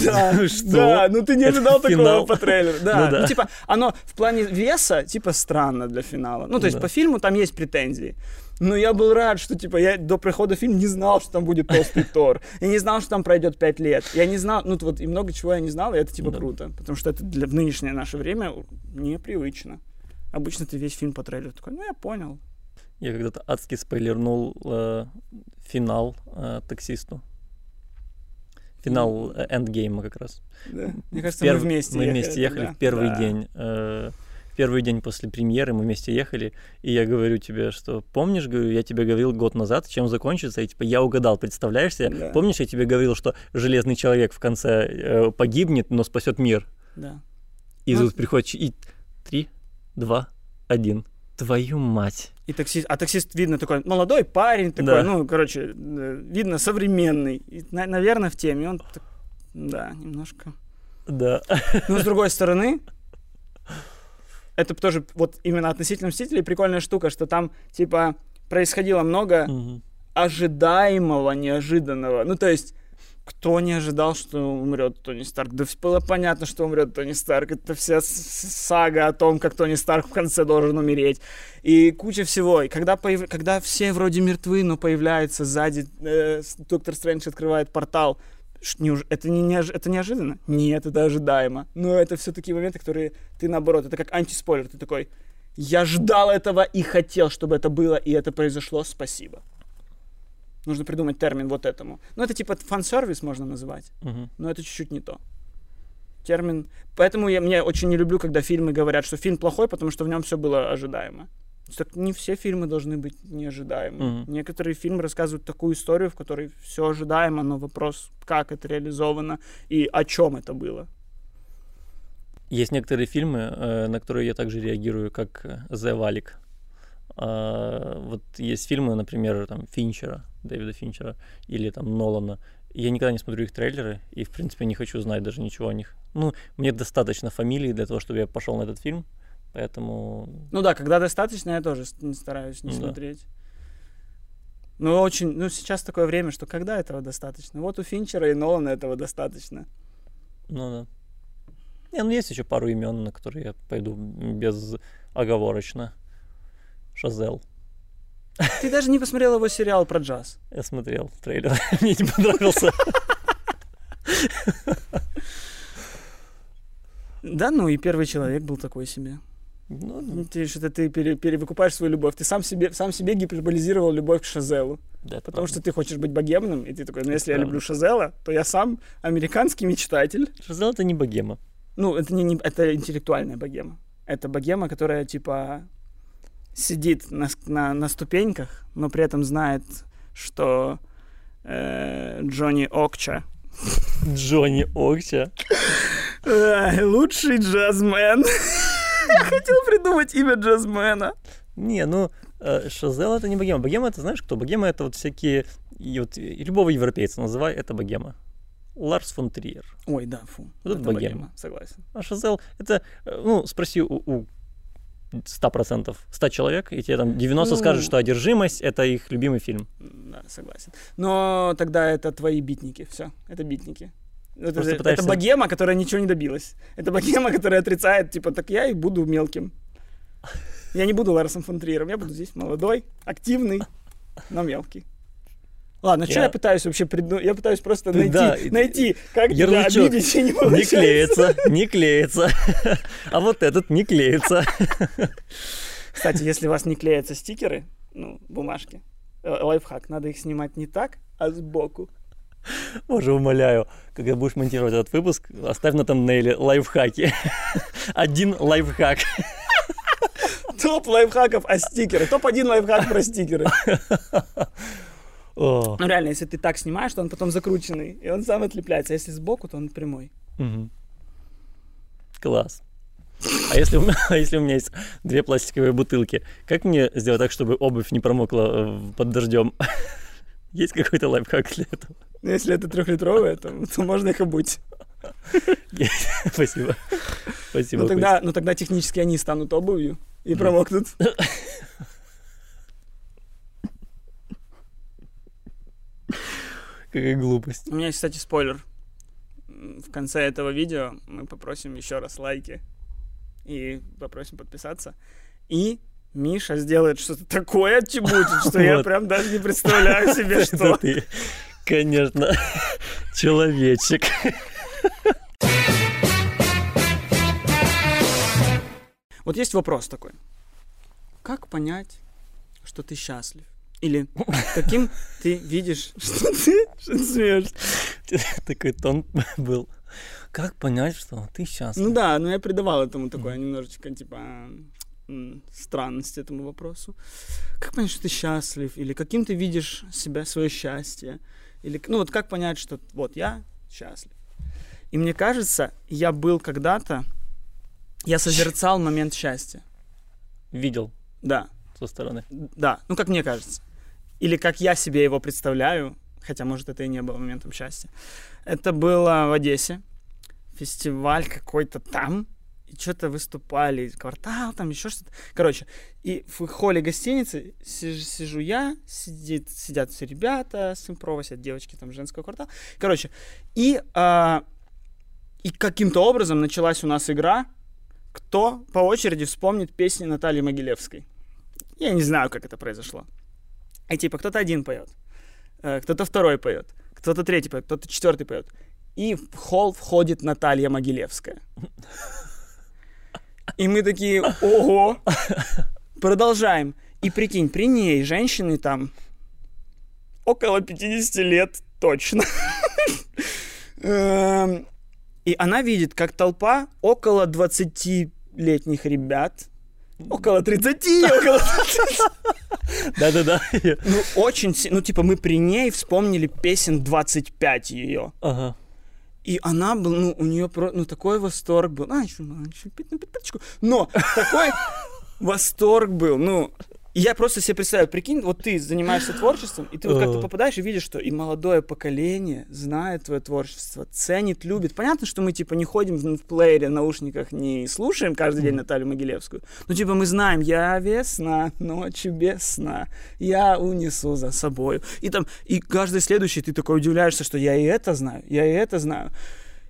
Да, Что? да, ну ты не Это ожидал такого финал. по трейлеру. Да, Ну ну, да. типа, оно в плане веса, типа, странно для финала. Ну, то есть Да. по фильму там есть претензии. Но я был рад, что, типа, я до прихода в фильм не знал, что там будет толстый Тор. Я не знал, что там пройдет пять лет. Я не знал, ну, вот и много чего я не знал, и это, типа, Да. круто. Потому что это для, в нынешнее наше время непривычно. Обычно ты весь фильм по трейлеру такой, ну, я понял. Я когда-то адски спойлернул э, финал э, таксисту. Финал э, эндгейма как раз. Да. Мне кажется, Перв- мы вместе Мы ехали вместе ехали в первый Да. день. э, в первый день после премьеры мы вместе ехали, и я говорю тебе, что помнишь, говорю, я тебе говорил год назад, чем закончится, и типа я угадал, представляешь себе? Да. Помнишь, я тебе говорил, что железный человек в конце э, погибнет, но спасет мир? Да. И Ну, тут приходит и три, два, один. Твою мать. И таксист, а таксист видно такой молодой парень такой, Да. ну, короче, э, видно современный. И, на- наверное, в теме. Он, так- да, немножко. Да. Но с другой стороны, это тоже вот именно относительно Мстителей прикольная штука, что там, типа, происходило много Мгм. ожидаемого, неожиданного. Ну, то есть, кто не ожидал, что умрет Тони Старк? Да было понятно, что умрет Тони Старк. Это вся сага о том, как Тони Старк в конце должен умереть. И куча всего. И когда, появ- когда все вроде мертвы, но появляется сзади, э, Доктор Стрэндж открывает портал, это, не, неож- это неожиданно? Нет, это ожидаемо. Но это все такие моменты, которые ты наоборот, это как антиспойлер. Ты такой, я ждал этого и хотел, чтобы это было, и это произошло, спасибо. Нужно придумать термин вот этому. Ну, это типа фан-сервис можно называть, Мгм. но это чуть-чуть не то. Термин. Поэтому я мне очень не люблю, когда фильмы говорят, что фильм плохой, потому что в нем все было ожидаемо. Так не все фильмы должны быть неожидаемы. Мгм. Некоторые фильмы рассказывают такую историю, в которой все ожидаемо, но вопрос, как это реализовано и о чем это было. Есть некоторые фильмы, э, на которые я также реагирую, как э, The Валик. А, Вот есть фильмы, например, там Финчера, Дэвида Финчера, или там Нолана. Я никогда не смотрю их трейлеры, и, в принципе, не хочу знать даже ничего о них. Ну, мне достаточно фамилии для того, чтобы я пошел на этот фильм, поэтому... Ну да, когда достаточно, я тоже не стараюсь не Да. смотреть. Но очень, ну, сейчас такое время, что когда этого достаточно? Вот у Финчера и Нолана этого достаточно. Ну да. Не, ну есть еще пару имен, на которые я пойду безоговорочно. Шазел. Ты даже не посмотрел его сериал про джаз. Я смотрел трейлер, мне не понравился. Да, ну и первый человек был такой себе. Ну, Ну, Ты что-то ты пере- перевыкупаешь свою любовь. Ты сам себе, сам себе гиперболизировал любовь к Шазелу. да, это Потому правда. что ты хочешь быть богемным, и ты такой, ну если я Правда. люблю Шазела, то я сам американский мечтатель. Шазел это не богема. Ну, это не, не- это интеллектуальная богема. Это богема, которая типа сидит на, на, на ступеньках, но при этом знает, что э, Джонни Окча Джонни Окча. э, лучший джазмен. Хотел придумать имя джазмена. Не, ну, э, Шазел это не богема. Богема это знаешь кто? Богема это вот всякие... И вот любого европейца называй, это богема. Ларс фон Триер. Ой, да, фу. Вот это богема. Согласен. А Шазел это... э, Ну, спроси у, у 100%, 100 человек, и тебе там 90 Ну. скажут, что «Одержимость» — это их любимый фильм. Да, согласен. Но тогда это твои битники. Все, это битники. Это, Просто это пытаешься- богема, которая ничего не добилась. Это богема, которая отрицает, типа, так я и буду мелким. Я не буду Ларсом фон Триером, я буду здесь молодой, активный, но мелкий. Ладно, что Я- я пытаюсь вообще придумать? Я пытаюсь просто Ты- найти, да, найти, как тебя Ярлычок. обидеть и не Не получается. клеится, не клеится. А вот этот не клеится. Кстати, если у вас не клеятся стикеры, ну, бумажки, э, лайфхак, надо их снимать не так, а сбоку. Боже, умоляю, когда будешь монтировать этот выпуск, оставь на тамнейле лайфхаки. Один лайфхак. Топ лайфхаков, а стикеры. Топ-1 лайфхак про стикеры. О, Ну реально, если ты так снимаешь, то он потом закрученный, и он сам отлепляется. А если сбоку, то он прямой. мгм. Класс. А если, у меня, а если у меня есть две пластиковые бутылки, как мне сделать так, чтобы обувь не промокла э, под дождем? Есть какой-то лайфхак для этого? Ну, если это трехлитровые, то, то можно их обуть. Спасибо. Спасибо. Ну тогда, ну тогда технически они станут обувью и промокнут. Какая глупость. У меня есть, кстати, спойлер. В конце этого видео мы попросим еще раз лайки и попросим подписаться. И Миша сделает что-то такое отчебучит, что я прям даже не представляю себе, что. ты, конечно, человечек. Вот есть вопрос такой. Как понять, что ты счастлив? Или каким ты видишь, что ты, что ты смеешься? Такой тон был. Как понять, что ты счастлив? Ну да, но я придавал этому такое немножечко, типа, странность этому вопросу. Как понять, что ты счастлив? Или каким ты видишь себя, свое счастье? Или, ну вот как понять, что вот я счастлив? И мне кажется, я был когда-то, я созерцал момент счастья. Видел Да, со стороны. да, ну как мне кажется. Или как я себе его представляю, хотя, может, это и не было моментом счастья. Это было в Одессе, фестиваль какой-то там, и что-то выступали, квартал там, еще что-то. Короче, и в холле гостиницы сижу, сижу я, сидит, сидят все ребята с импрова, сидят девочки там женского квартала. Короче, и, а, и каким-то образом началась у нас игра, кто по очереди вспомнит песни Натальи Могилевской. Я не знаю, как это произошло. И типа кто-то один поет, э, кто-то второй поет, кто-то третий поет, кто-то четвертый поет. И в холл входит Наталья Могилевская. И мы такие, ого, продолжаем. И прикинь, при ней женщины там около 50 лет точно. Эм, И она видит, как толпа около 20-летних ребят, около 30, около Да-да-да. Ну, очень... Ну, типа, мы при ней вспомнили песен 25 ее. Ага. И она была, ну, у нее про, ну, такой восторг был. А, еще, ну, еще пить на пятачку. Но такой восторг был, ну, И я просто себе представляю, прикинь, вот ты занимаешься творчеством, и ты вот как-то Э. попадаешь и видишь, что и молодое поколение знает твое творчество, ценит, любит. Понятно, что мы типа не ходим в плеере, в наушниках, не слушаем каждый день Наталью Могилевскую. Ну типа мы знаем, я весна, ночью без сна, я унесу за собой. И там, и каждый следующий ты такой удивляешься, что я и это знаю, я и это знаю.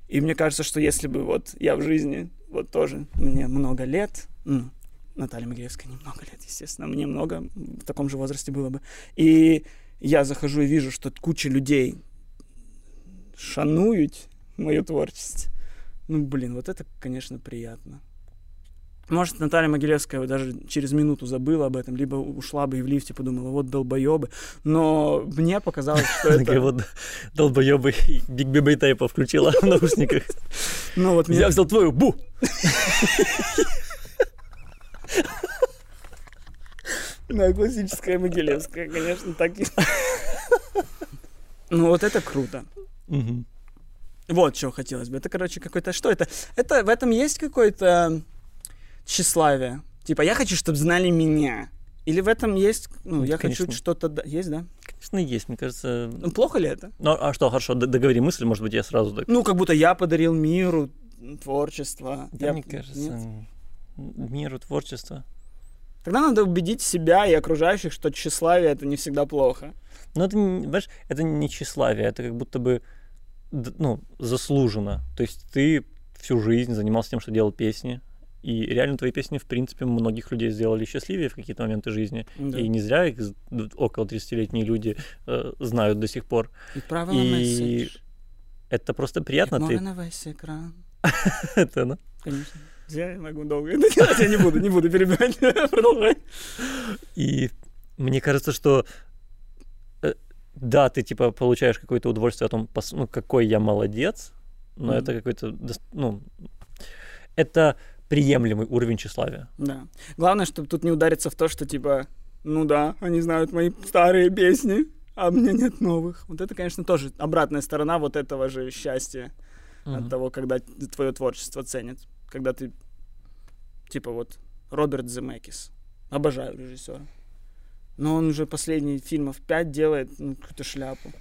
И мне кажется, что если бы вот я в жизни, вот тоже мне много лет, ну, Наталья Могилевская немного лет, естественно, мне много в таком же возрасте было бы. И я захожу и вижу, что куча людей шануют мое творчество. Ну, блин, вот это, конечно, приятно. Может, Наталья Могилевская даже через минуту забыла об этом, либо ушла бы и в лифте подумала, вот долбоебы. Но мне показалось, что это... вот долбоебы Биг Биби Тейпа включила в наушниках. Ну, вот Я взял твою, бу! Да, классическая Могилевская, конечно, так и... Ну, вот это круто. Вот что хотелось бы. Это, короче, какой-то... Что это? Это в этом есть какое-то тщеславие? Типа, я хочу, чтобы знали меня. Или в этом есть... Ну, Ну, я конечно. хочу что-то... Есть, да? Конечно, есть, мне кажется. Ну, плохо ли это? Ну, а что, хорошо, договори мысль, может быть, я сразу так. Ну, как будто я подарил миру творчество. Да, Я- мне кажется, нет? Миру творчества. Тогда надо убедить себя и окружающих, что тщеславие — это не всегда плохо. Но это, не- знаешь, это не тщеславие, это как будто бы, ну, заслуженно. То есть ты всю жизнь занимался тем, что делал песни, и реально твои песни, в принципе, многих людей сделали счастливее в какие-то моменты жизни. Да. И не зря их около 30-летние люди э, знают до сих пор. Відправила І меседж. Это просто приятно. Ты... на весь экран. это, ну, Конечно. Я могу долго это делать, я не буду, не буду перебивать. Продолжай. И мне кажется, что э, да, ты типа получаешь какое-то удовольствие о том, ну, какой я молодец, но Мгм. это какой-то, ну, это приемлемый уровень тщеславия. Да. Главное, чтобы тут не удариться в то, что типа, ну да, они знают мои старые песни, а меня нет новых. Вот это, конечно, тоже обратная сторона вот этого же счастья Мгм. от того, когда твое творчество ценят. Когда ты, типа вот, Роберт Земекис. Обожаю режиссера. Но он уже последние фильмов пять делает ну, какую-то шляпу.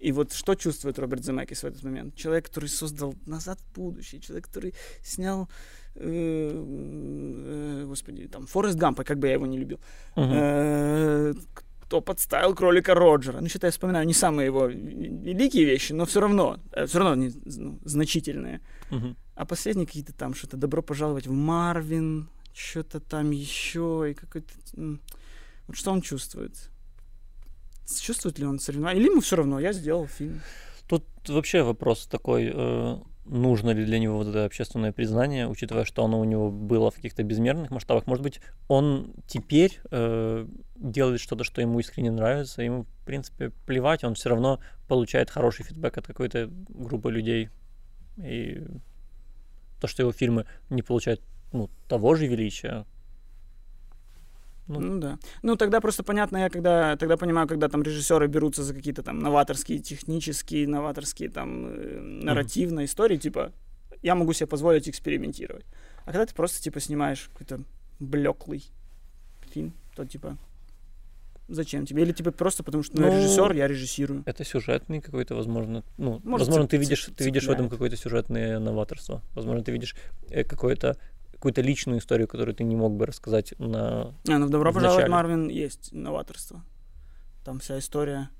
И вот что чувствует Роберт Земекис в этот момент? Человек, который создал «Назад в будущее», человек, который снял, э, э, господи, там, Форест Гампа, как бы я его не любил. Э, кто подставил кролика Роджера. Ну, считай, я вспоминаю не самые его великие вещи, но все равно, все равно они, ну, значительные. Мгм. А последние какие-то там что-то «Добро пожаловать в Марвин», что-то там еще, и какой-то... Вот что он чувствует? Чувствует ли он соревнования? Или ему все равно, я сделал фильм. Тут вообще вопрос такой, э, нужно ли для него вот это общественное признание, учитывая, что оно у него было в каких-то безмерных масштабах. Может быть, он теперь э, делает что-то, что ему искренне нравится, ему, в принципе, плевать, он все равно получает хороший фидбэк от какой-то группы людей. И то, что его фильмы не получают ну, того же величия, Ну. Ну, да. Ну тогда просто понятно, я когда тогда понимаю, когда там режиссеры берутся за какие-то там новаторские, технические, новаторские там э, нарративные истории, типа я могу себе позволить экспериментировать. А когда ты просто типа снимаешь какой-то блеклый фильм, то типа зачем тебе? Или типа просто потому что ну, я Ну, режиссер, я режиссирую. это сюжетный какой-то, возможно, ну, Может, возможно, цеп- ты цеп- видишь, ты видишь в этом цепляет. какое-то сюжетное новаторство. Возможно, ты видишь э, какое-то какую-то личную историю, которую ты не мог бы рассказать на... А, ну в «Добро пожаловать. Марвин» есть новаторство. Там вся история.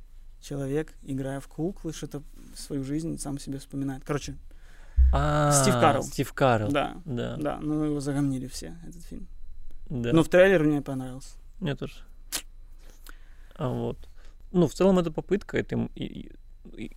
Человек, играя в куклы, что-то свою жизнь сам себе вспоминает. Короче, А, Стив Карелл. Стив Карелл. да, Да, да, ну его загомнили все, этот фильм. да. Но в трейлере мне понравился. Мне тоже. А вот. Ну, в целом это попытка, и- и-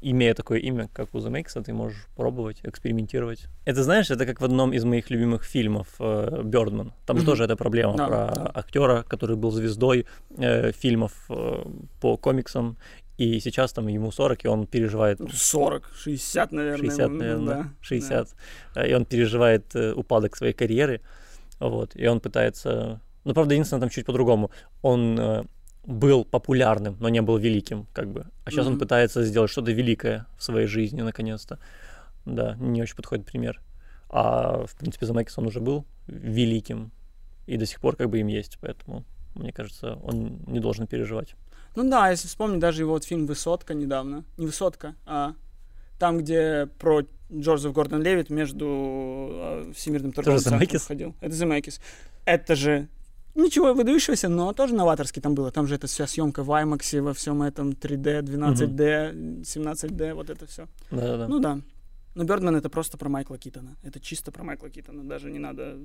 имея такое имя, как у The Makes, ты можешь пробовать, экспериментировать. Это, знаешь, это как в одном из моих любимых фильмов э, «Бёрдман». Там же Мгм. тоже эта проблема Да, про да. актера, который был звездой э, фильмов э, по комиксам, и сейчас там ему 40, и он переживает 40, 60, наверное. 60, ну, наверное, да, 60. Э, И он переживает э, упадок своей карьеры. Вот. И он пытается... Ну, правда, единственное, там чуть по-другому. Он был популярным, но не был великим, как бы. А сейчас он Мгм. пытается сделать что-то великое в своей жизни, наконец-то. Да, не очень подходит пример. А, в принципе, Замекис он уже был великим. И до сих пор как бы им есть, поэтому... мне кажется, он не должен переживать. Ну да, если вспомнить даже его вот фильм «Высотка» недавно. Не «Высотка», а там, где про Джозеф Гордон Левит между э, Всемирным торговым Земекис? ходил. Это Земекис. Это же ничего выдающегося, но тоже новаторский там было. Там же эта вся съемка в IMAX, во всем этом 3D, 12D, 17D, вот это все. Да-да-да. Ну да. Но Бёрдман это просто про Майкла Китона. Это чисто про Майкла Китона. Даже не надо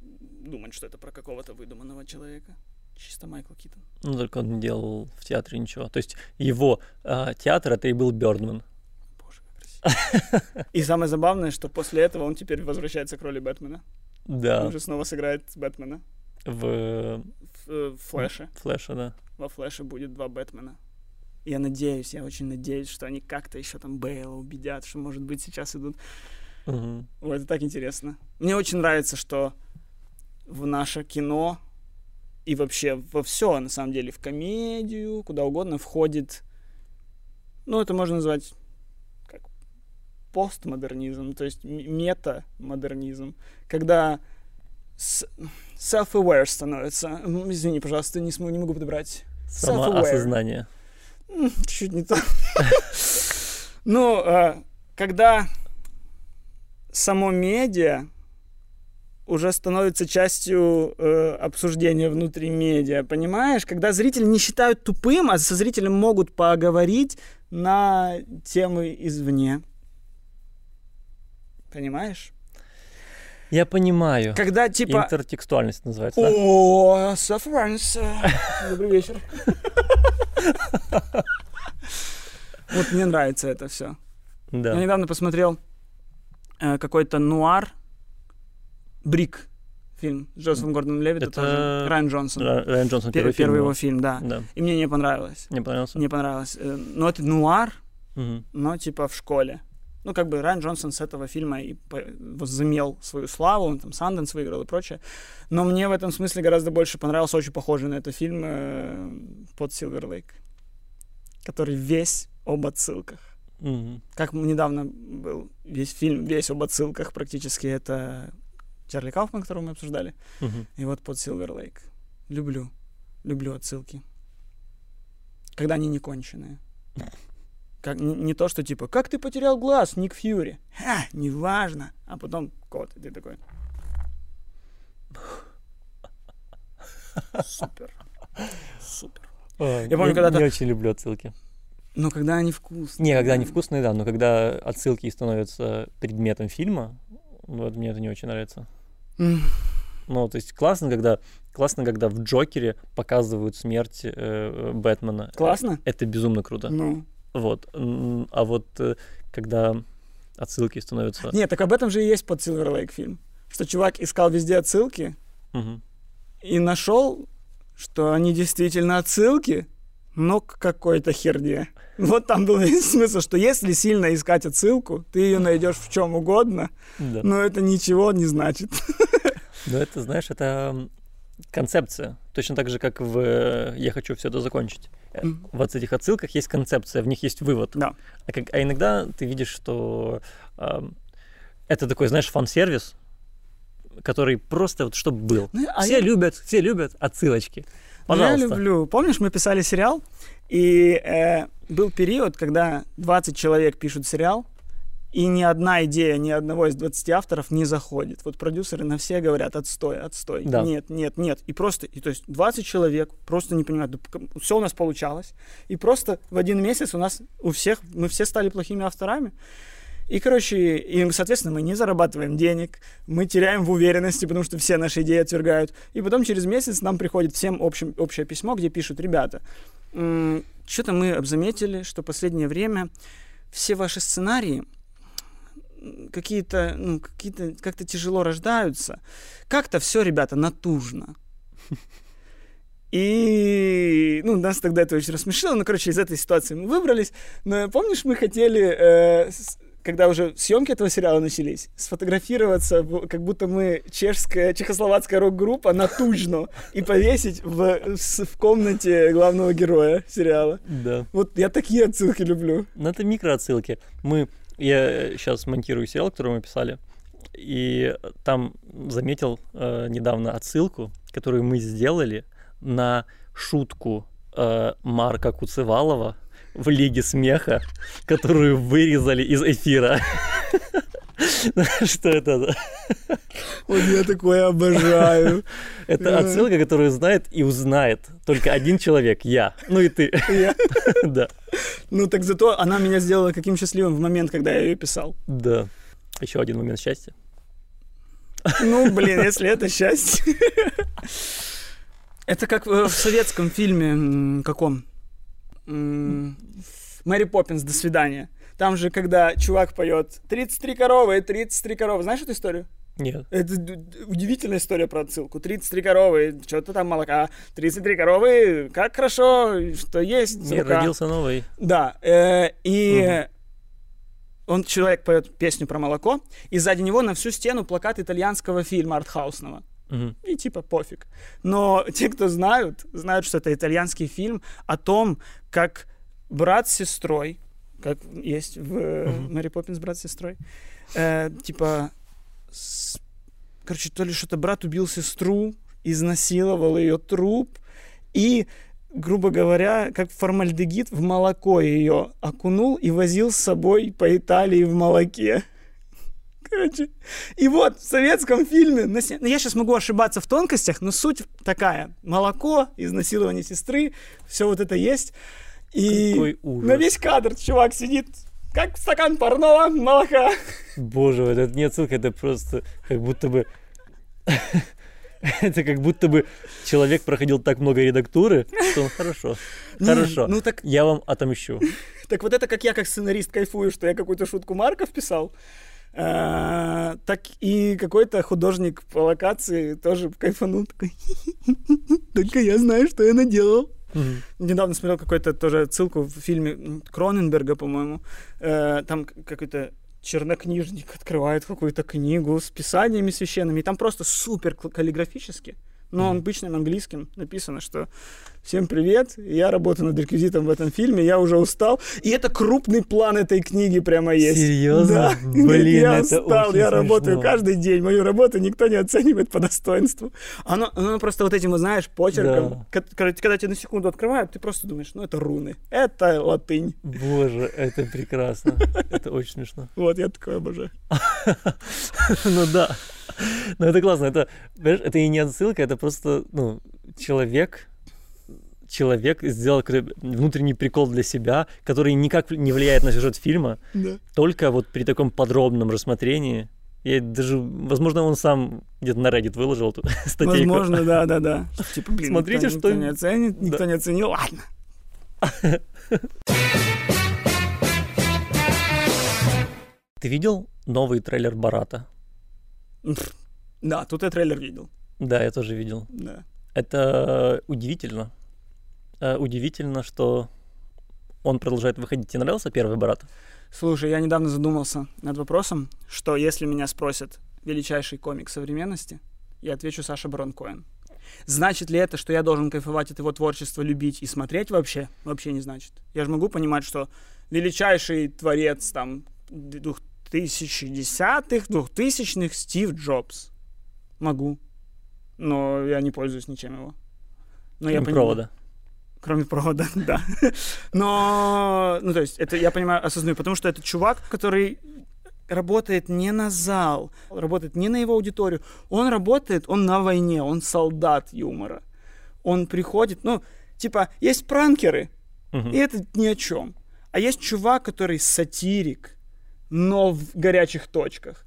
думать, что это про какого-то выдуманного человека. Чисто Майкл Китон. Ну, только он не делал в театре ничего. То есть его а, театр это и был Бёрдман. Боже, как красиво. И самое забавное, что после этого он теперь возвращается к роли Бэтмена. Да, Он же снова сыграет Бэтмена. В В, э, Флэше. Флэше, да. Во Флэше будет два Бэтмена. Я надеюсь, я очень надеюсь, что они как-то еще там Бейла убедят, что, может быть, сейчас идут Мгм. Ой, это так интересно. Мне очень нравится, что в наше кино и вообще во все, на самом деле, в комедию, куда угодно входит, ну, это можно назвать как постмодернизм, то есть мета-модернизм, когда с- self-aware становится. Извини, пожалуйста, не, смогу, не могу подобрать. Самоосознание. Чуть не то. Ну, э, когда само медиа уже становится частью э, обсуждения внутри медиа, понимаешь? Когда зрители не считают тупым, а со зрителем могут поговорить на темы извне. Понимаешь? Я понимаю. Когда типа... Интертекстуальность называется? О, э, Добрый вечер. Вот мне нравится это все. Я Да. недавно посмотрел э, какой-то нуар, Брик фильм с Джозефом Гордоном Левитом, Это тоже Райан Джонсон. Ра- Райан Джонсон Пер- первый, фильм. его фильм, да. Да. И мне не понравилось. Не понравился? Не понравилось. Э, Но это нуар, Мгм. но типа в школе. Ну, как бы Райан Джонсон с этого фильма и возымел свою славу, он там Санденс выиграл и прочее. Но мне в этом смысле гораздо больше понравился очень похожий на это фильм э, под Силвер Лейк, который весь об отсылках. Мгм. Как недавно был весь фильм, весь об отсылках практически, это Чарли Кауфман, которого мы обсуждали, Мгм. и вот под Силвер Лейк. Люблю, люблю отсылки. Когда они не конченые. Как, не, не то, что типа, как ты потерял глаз, Ник Фьюри? Ха, неважно. А потом кот, и ты такой. Супер. Супер. Ой, помню, когда-то- не очень люблю отсылки. Но когда они вкусные. Не, когда они вкусные, да, но когда отсылки становятся предметом фильма, вот мне это не очень нравится. М, Ну, то есть классно, когда классно, когда в Джокере показывают смерть э, Бэтмена. Классно? Это безумно круто. Ну. Вот. А вот э, когда отсылки становятся... Нет, так об этом же и есть под Silver Lake фильм. Что чувак искал везде отсылки Мгм. и нашел, что они действительно отсылки, но к какой-то херне. Вот там был весь смысл, что если сильно искать отсылку, ты ее найдешь в чем угодно, Да. но это ничего не значит. Но это, знаешь, это концепция. Точно так же, как в э, «Я хочу все это закончить». Э, Мгм. Вот в этих отсылках есть концепция, в них есть вывод. Да. А, как- а иногда ты видишь, что ам, это такой, знаешь, фан-сервис, который просто вот чтобы был. Ну, а все я- любят, все любят отсылочки. Ну, Я Пожалуйста. люблю. Помнишь, мы писали сериал, и э, был период, когда 20 человек пишут сериал, и ни одна идея ни одного из 20 авторов не заходит. Вот продюсеры на все говорят, отстой, отстой, Да. нет, нет, нет. И просто, и то есть 20 человек просто не понимают, все у нас получалось, и просто в один месяц у нас у всех, мы все стали плохими авторами. И, короче, и, соответственно, мы не зарабатываем денег, мы теряем в уверенности, потому что все наши идеи отвергают. И потом через месяц нам приходит всем общим, общее письмо, где пишут, ребята, что-то мы заметили, что последнее время все ваши сценарии какие-то, ну, какие-то, как-то тяжело рождаются. Как-то все, ребята, натужно. И, ну, нас тогда это очень рассмешило. Ну, короче, из этой ситуации мы выбрались. Но помнишь, мы хотели, э, с- когда уже съемки этого сериала начались, сфотографироваться, в- как будто мы чешская, чехословацкая рок-группа натужно и повесить в, с- в комнате главного героя сериала. Да. Вот я такие отсылки люблю. Ну, это микроотсылки. Мы, я сейчас монтирую сериал, который мы писали, И там заметил э, недавно отсылку, которую мы сделали на шутку э, Марка Куцевалова в Лиге смеха, которую вырезали из эфира. Что это? Вот я такое обожаю. Это отсылка, которую знает и узнает только один человек, я. Ну и ты. Я- Да. Ну так зато она меня сделала каким счастливым в момент, когда я ее писал. Да. Еще один момент счастья. Ну, блин, если это счастье. Это как э, в советском фильме каком? Мэри Поппинс, до свидания. Там же, когда чувак поет 33 коровы, 33 коровы. Знаешь эту историю? Нет. Это удивительная история про отсылку. 33 коровы, что-то там молока. 33 коровы, как хорошо, что есть Мир рука. родился новый. Да, э, и он, человек поет песню про молоко, и сзади него на всю стену плакат итальянского фильма артхаусного. Мгм. И типа пофиг. Но те, кто знают, знают, что это итальянский фильм о том, как брат с сестрой, как есть в Мгм. Мэри Поппинс брат с сестрой, э, типа, с- короче, то ли что-то брат убил сестру, изнасиловал ее труп, и, грубо говоря, как формальдегид в молоко ее окунул и возил с собой по Италии в молоке. Короче, и вот в советском фильме, на ну, я сейчас могу ошибаться в тонкостях, но суть такая. Молоко, изнасилование сестры, все вот это есть. И на весь кадр чувак сидит, как стакан парного молока. Боже мой, это не отсылка, это просто как будто бы... Это как будто бы человек проходил так много редактуры, что он хорошо, Не, хорошо, ну так, я вам отомщу. так вот это как я как сценарист кайфую, что я какую-то шутку Марка вписал. А, так и какой-то художник по локации тоже кайфанул такой. Только я знаю, что я наделал. Мгм. Недавно смотрел какую-то тоже ссылку в фильме Кроненберга, по-моему. Э, там какой-то чернокнижник открывает какую-то книгу с писаниями священными. И там просто супер каллиграфически, но Мгм. обычным английским написано, что «Всем привет, я работаю над реквизитом в этом фильме, я уже устал». И это крупный план этой книги прямо есть. Серьезно? Да. Блин, я это устал, очень я работаю смешно. каждый день, мою работу никто не оценивает по достоинству. Оно, оно просто вот этим, знаешь, почерком, Да. ко- короче, когда тебя на секунду открывают, ты просто думаешь, ну это руны, это латынь. Боже, это прекрасно. Это очень смешно. Вот, я такое обожаю. Ну да. Ну это классно. Это, это и не отсылка, это просто, ну, человек, человек сделал внутренний прикол для себя, который никак не влияет на сюжет фильма, Да. только вот при таком подробном рассмотрении. Я даже, возможно, он сам где-то на Reddit выложил эту статейку. Возможно, да, да, да. Типа, блин, Смотрите, никто, что- никто не оценит, никто Да. не оценил, ладно. Ты видел новый трейлер Барата? Да, тут я трейлер видел. Да, я тоже видел. Да. Это удивительно. Э, Удивительно, что он продолжает выходить. Тебе нравился первый Барат? Слушай, я недавно задумался над вопросом, что если меня спросят величайший комик современности, я отвечу Саша Барон Коэн. Значит ли это, что я должен кайфовать от его творчества, любить и смотреть вообще? Вообще не значит. Я же могу понимать, что величайший творец там 2010-х, 2000-х Стив Джобс. Могу. Но я не пользуюсь ничем его. Но я Кроме понимаю- провода. Кроме провода, да. Но, ну, то есть, это я понимаю, осознаю, потому что это чувак, который работает не на зал, работает не на его аудиторию. Он работает, он на войне, он солдат юмора. Он приходит, ну, типа, есть пранкеры, Мгм. и это ни о чем. А есть чувак, который сатирик, но в горячих точках.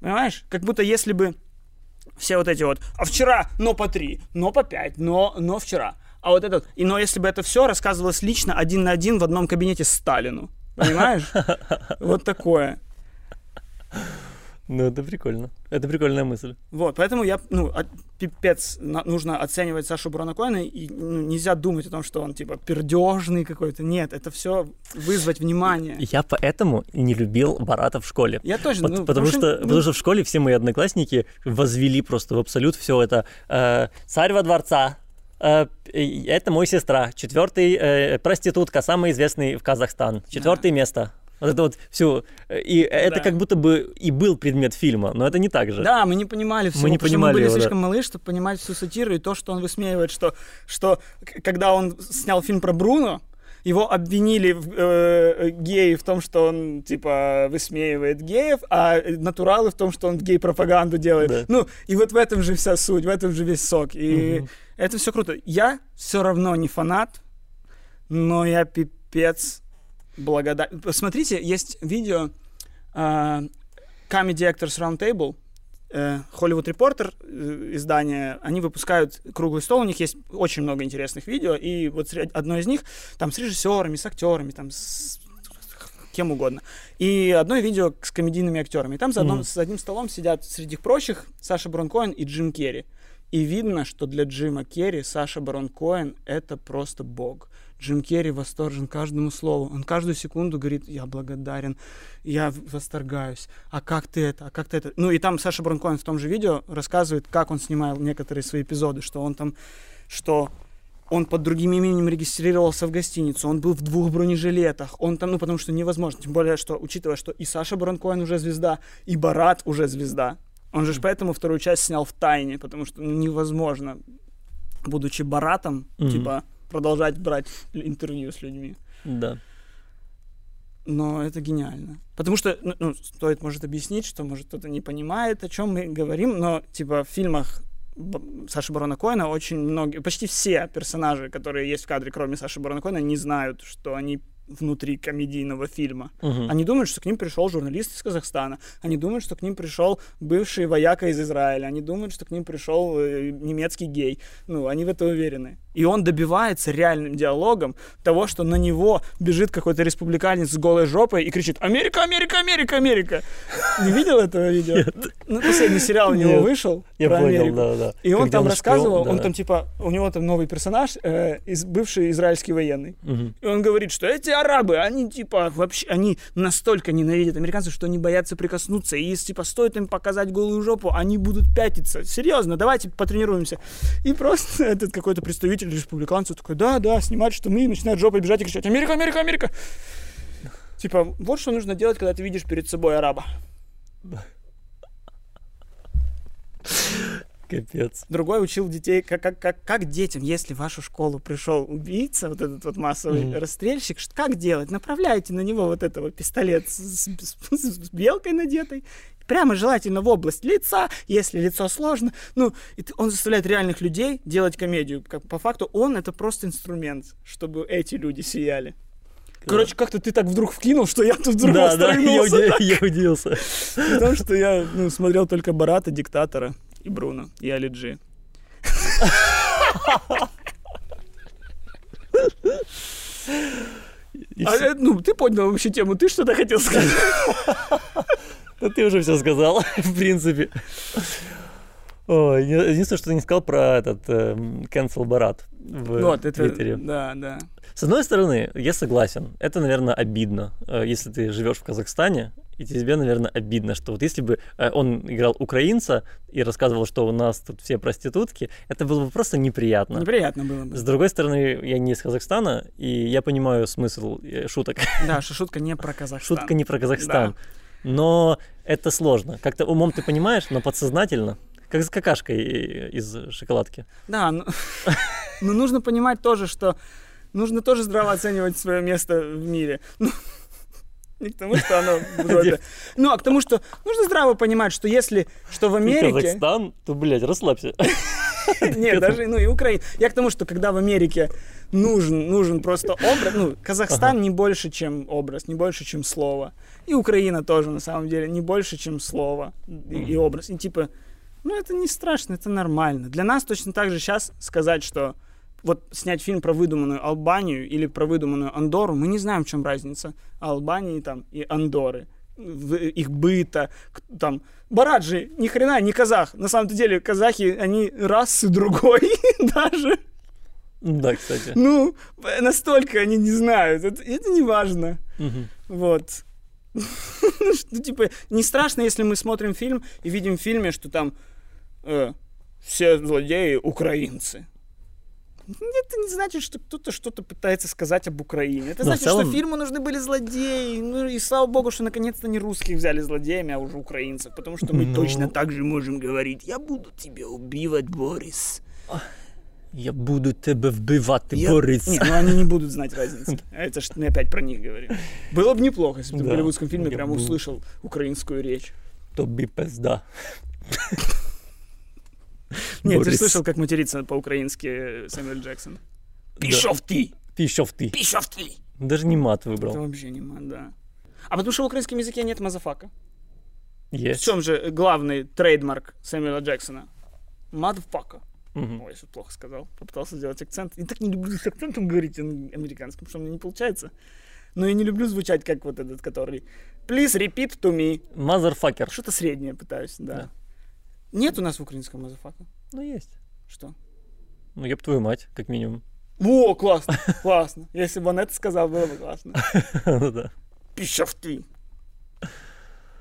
Понимаешь? Как будто если бы все вот эти вот, а вчера, но по три, но по пять, но, но вчера. А вот этот, и но если бы это все рассказывалось лично, один на один в одном кабинете Сталину. Понимаешь? Вот такое. Ну, это прикольно. Это прикольная мысль. Вот, поэтому я, ну, а- пипец, нужно оценивать Сашу Коэна, и ну, нельзя думать о том, что он, типа, пердежный какой-то. Нет, это все вызвать внимание. Я поэтому не любил Барата в школе. Я тоже, Пот- ну, потому, что, ну, потому что в школе все мои одноклассники возвели просто в абсолют все это. э, царь во дворца. э, это мой сестра. Четвертый э, проститутка, самый известный в Казахстан. Четвертое место. Вот это вот все. И это Да. как будто бы и был предмет фильма, но это не так же. Да, мы не понимали всего, Мы не понимали мы были его, да. слишком малы, чтобы понимать всю сатиру и то, что он высмеивает, что, что когда он снял фильм про Бруно, его обвинили в, э, геи в том, что он, типа, высмеивает геев, а натуралы в том, что он гей-пропаганду делает. Да. Ну, и вот в этом же вся суть, в этом же весь сок. И Мгм. это все круто. Я все равно не фанат, но я пипец благодарен. Посмотрите, есть видео а, Comedy Actors Roundtable, э, Hollywood Reporter, э, издание, они выпускают круглый стол, у них есть очень много интересных видео, и вот одно из них там с режиссерами, с актерами, там с кем угодно. И одно видео с комедийными актерами. И там за, одном, Мгм. с одним столом сидят среди прочих Саша Барон Коэн и Джим Керри. И видно, что для Джима Керри Саша Барон Коэн — это просто бог. Джим Керри восторжен каждому слову. Он каждую секунду говорит, я благодарен, я восторгаюсь. А как ты это? А как ты это? Ну и там Саша Барон Коэн в том же видео рассказывает, как он снимал некоторые свои эпизоды, что он там, что он под другим именем регистрировался в гостиницу, он был в двух бронежилетах, он там, ну, потому что невозможно, тем более, что, учитывая, что и Саша Барон Коэн уже звезда, и Барат уже звезда, он же ж поэтому вторую часть снял в тайне, потому что ну, невозможно, будучи Баратом, Мгм. типа, продолжать брать интервью с людьми. Да. Но это гениально. Потому что, ну, ну, стоит, может, объяснить, что, может, кто-то не понимает, о чем мы говорим, но, типа, в фильмах Саши Барона Коэна очень многие, почти все персонажи, которые есть в кадре, кроме Саши Барона Коэна, не знают, что они внутри комедийного фильма. Мгм. Они думают, что к ним пришел журналист из Казахстана. Они думают, что к ним пришел бывший вояка из Израиля. Они думают, что к ним пришел э, немецкий гей. Ну, они в это уверены. И он добивается реальным диалогом того, что на него бежит какой-то республиканец с голой жопой и кричит «Америка, Америка, Америка, Америка!» Не видел этого видео? Ну, последний сериал у него Нет. вышел Я про понял, Америку. да, да. И он Когда там шпион, рассказывал, он да. там типа, у него там новый персонаж, э, из, бывший израильский военный. Мгм. И он говорит, что эти арабы, они типа вообще, они настолько ненавидят американцев, что они боятся прикоснуться. И если типа стоит им показать голую жопу, они будут пятиться. Серьезно, давайте потренируемся. И просто этот какой-то представитель республиканцев такой, да, да, снимать, что мы, и начинает жопой бежать и кричать, Америка, Америка, Америка. Типа, вот что нужно делать, когда ты видишь перед собой араба. Капец. Другой учил детей, как, как, как, как детям, если в вашу школу пришел убийца, вот этот вот массовый Мгм. расстрельщик, как делать? Направляйте на него вот этого пистолет с, с- с- с белкой надетой, прямо желательно в область лица, если лицо сложно. Ну, и ты- он заставляет реальных людей делать комедию. Как, по факту он это просто инструмент, чтобы эти люди сияли. Короче, как-то ты так вдруг вкинул, что я тут вдруг Да, да, я, встряхнулся. уди- я удивился. Потому что я ну, смотрел только Барата, Диктатора и Бруно, и Али Джи. И А, ну, ты поднял вообще тему, ты что-то хотел сказать? Да ты уже все сказал, в принципе. Ой, единственное, что ты не сказал про этот эм, cancel Барат в Вот, это, Твиттере. да, да. С одной стороны, я согласен, это, наверное, обидно, э, если ты живешь в Казахстане, и тебе, наверное, обидно, что вот если бы э, он играл украинца и рассказывал, что у нас тут все проститутки, это было бы просто неприятно. Неприятно было бы. С другой стороны, я не из Казахстана, и я понимаю смысл э, шуток. Да, что шутка не про Казахстан. Шутка не про Казахстан. Но это сложно. Как-то умом ты понимаешь, но подсознательно. Как с какашкой э, из шоколадки. Да, но, но нужно понимать тоже, что нужно тоже здраво оценивать свое место в мире. Ну, не к тому, что оно в жопе. Ну, а к тому, что нужно здраво понимать, что если, что в Америке... Казахстан, то, блядь, расслабься. Нет, даже, ну и Украина. Я к тому, что когда в Америке нужен, нужен просто образ, ну, Казахстан не больше, чем образ, не больше, чем слово. И Украина тоже, на самом деле, не больше, чем слово и, и образ. И типа, ну это не страшно, это нормально. Для нас точно так же сейчас сказать, что вот снять фильм про выдуманную Албанию или про выдуманную Андору, мы не знаем, в чем разница Албании там и Андоры их быта, там, Барат же ни хрена не казах. На самом деле казахи, они расы другой даже. Да, кстати. Ну, настолько они не знают. Это, это не важно. Мгм. Вот. Ну, типа, не страшно, если мы смотрим фильм и видим в фильме, что там э, все злодеи украинцы. Это не значит, что кто-то что-то пытается сказать об Украине. Это Но значит, целом- что фильму нужны были злодеи. Ну и слава богу, что наконец-то не русских взяли злодеями, а уже украинцев. Потому что мы Ну. точно так же можем говорить. Я буду тебя убивать, Борис. Я буду тебе вбивати, Я- Борис. Не, ну они не будут знать разницы. А Это ж мы опять про них говорим. Было бы неплохо, если бы ты в Да. голливудском фильме Я прямо буду. услышал украинскую речь. Тобі пизда. Нет, ты же Борис. слышал, как матерится по-украински Сэмюэль Джексон. Да. Пішов ти! Пішов ти. Пішов ти! Даже не мат Это выбрал. вообще не мат, да. А потому что в украинском языке нет мазафака. В Есть. чем же главный трейдмарк Сэмюэла Джексона? Motherfucker. Мгм. Ой, я что-то плохо сказал. Попытался сделать акцент. И так не люблю с акцентом говорить ан- американским, потому что у меня не получается. Но я не люблю звучать как вот этот, который Please repeat to me. Мазерфакер. Что-то среднее пытаюсь, да. Да. Нет у нас в украинском motherfucker. Ну, есть. Что? Ну, еб твою мать, как минимум. О, классно, классно. Если бы он это сказал, было бы классно. Ну да. Пішов ти.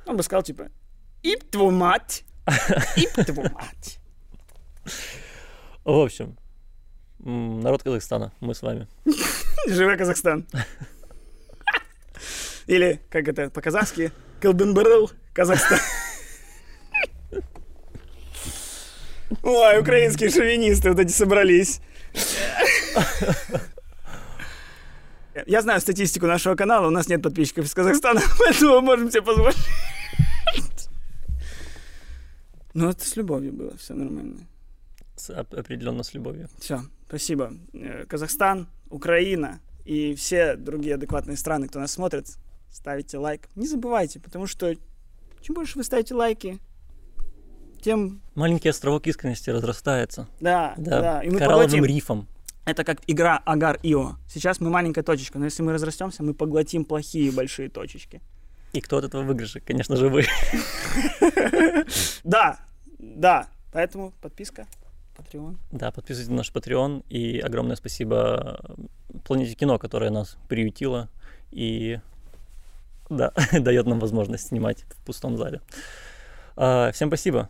Он бы сказал, типа, ип твою мать, ип твою мать. В общем, народ Казахстана, мы с вами. Живой Казахстан. Или, как это по-казахски, Кылбынбырыл, Казахстан. Ой, украинские шовинисты вот эти собрались. Я знаю статистику нашего канала, у нас нет подписчиков из Казахстана, поэтому мы можем себе позволить. Ну, это с любовью было, все нормально. С- определенно с любовью. Все, спасибо. Э, Казахстан, Украина и все другие адекватные страны, кто нас смотрит, ставите лайк. Не забывайте, потому что чем больше вы ставите лайки, тем... Маленький островок искренности разрастается. Да, да, Да, и мы коралловым поглотим. рифом. Это как игра Агар Ио. Сейчас мы маленькая точечка, но если мы разрастемся, мы поглотим плохие большие точечки. И кто от этого выигрыша? Конечно же, вы. Да, да. Поэтому подписка, Patreon. Да, подписывайтесь на наш Patreon. И огромное спасибо Планете Кино, которая нас приютила и да, дает нам возможность снимать в пустом зале. А, всем спасибо.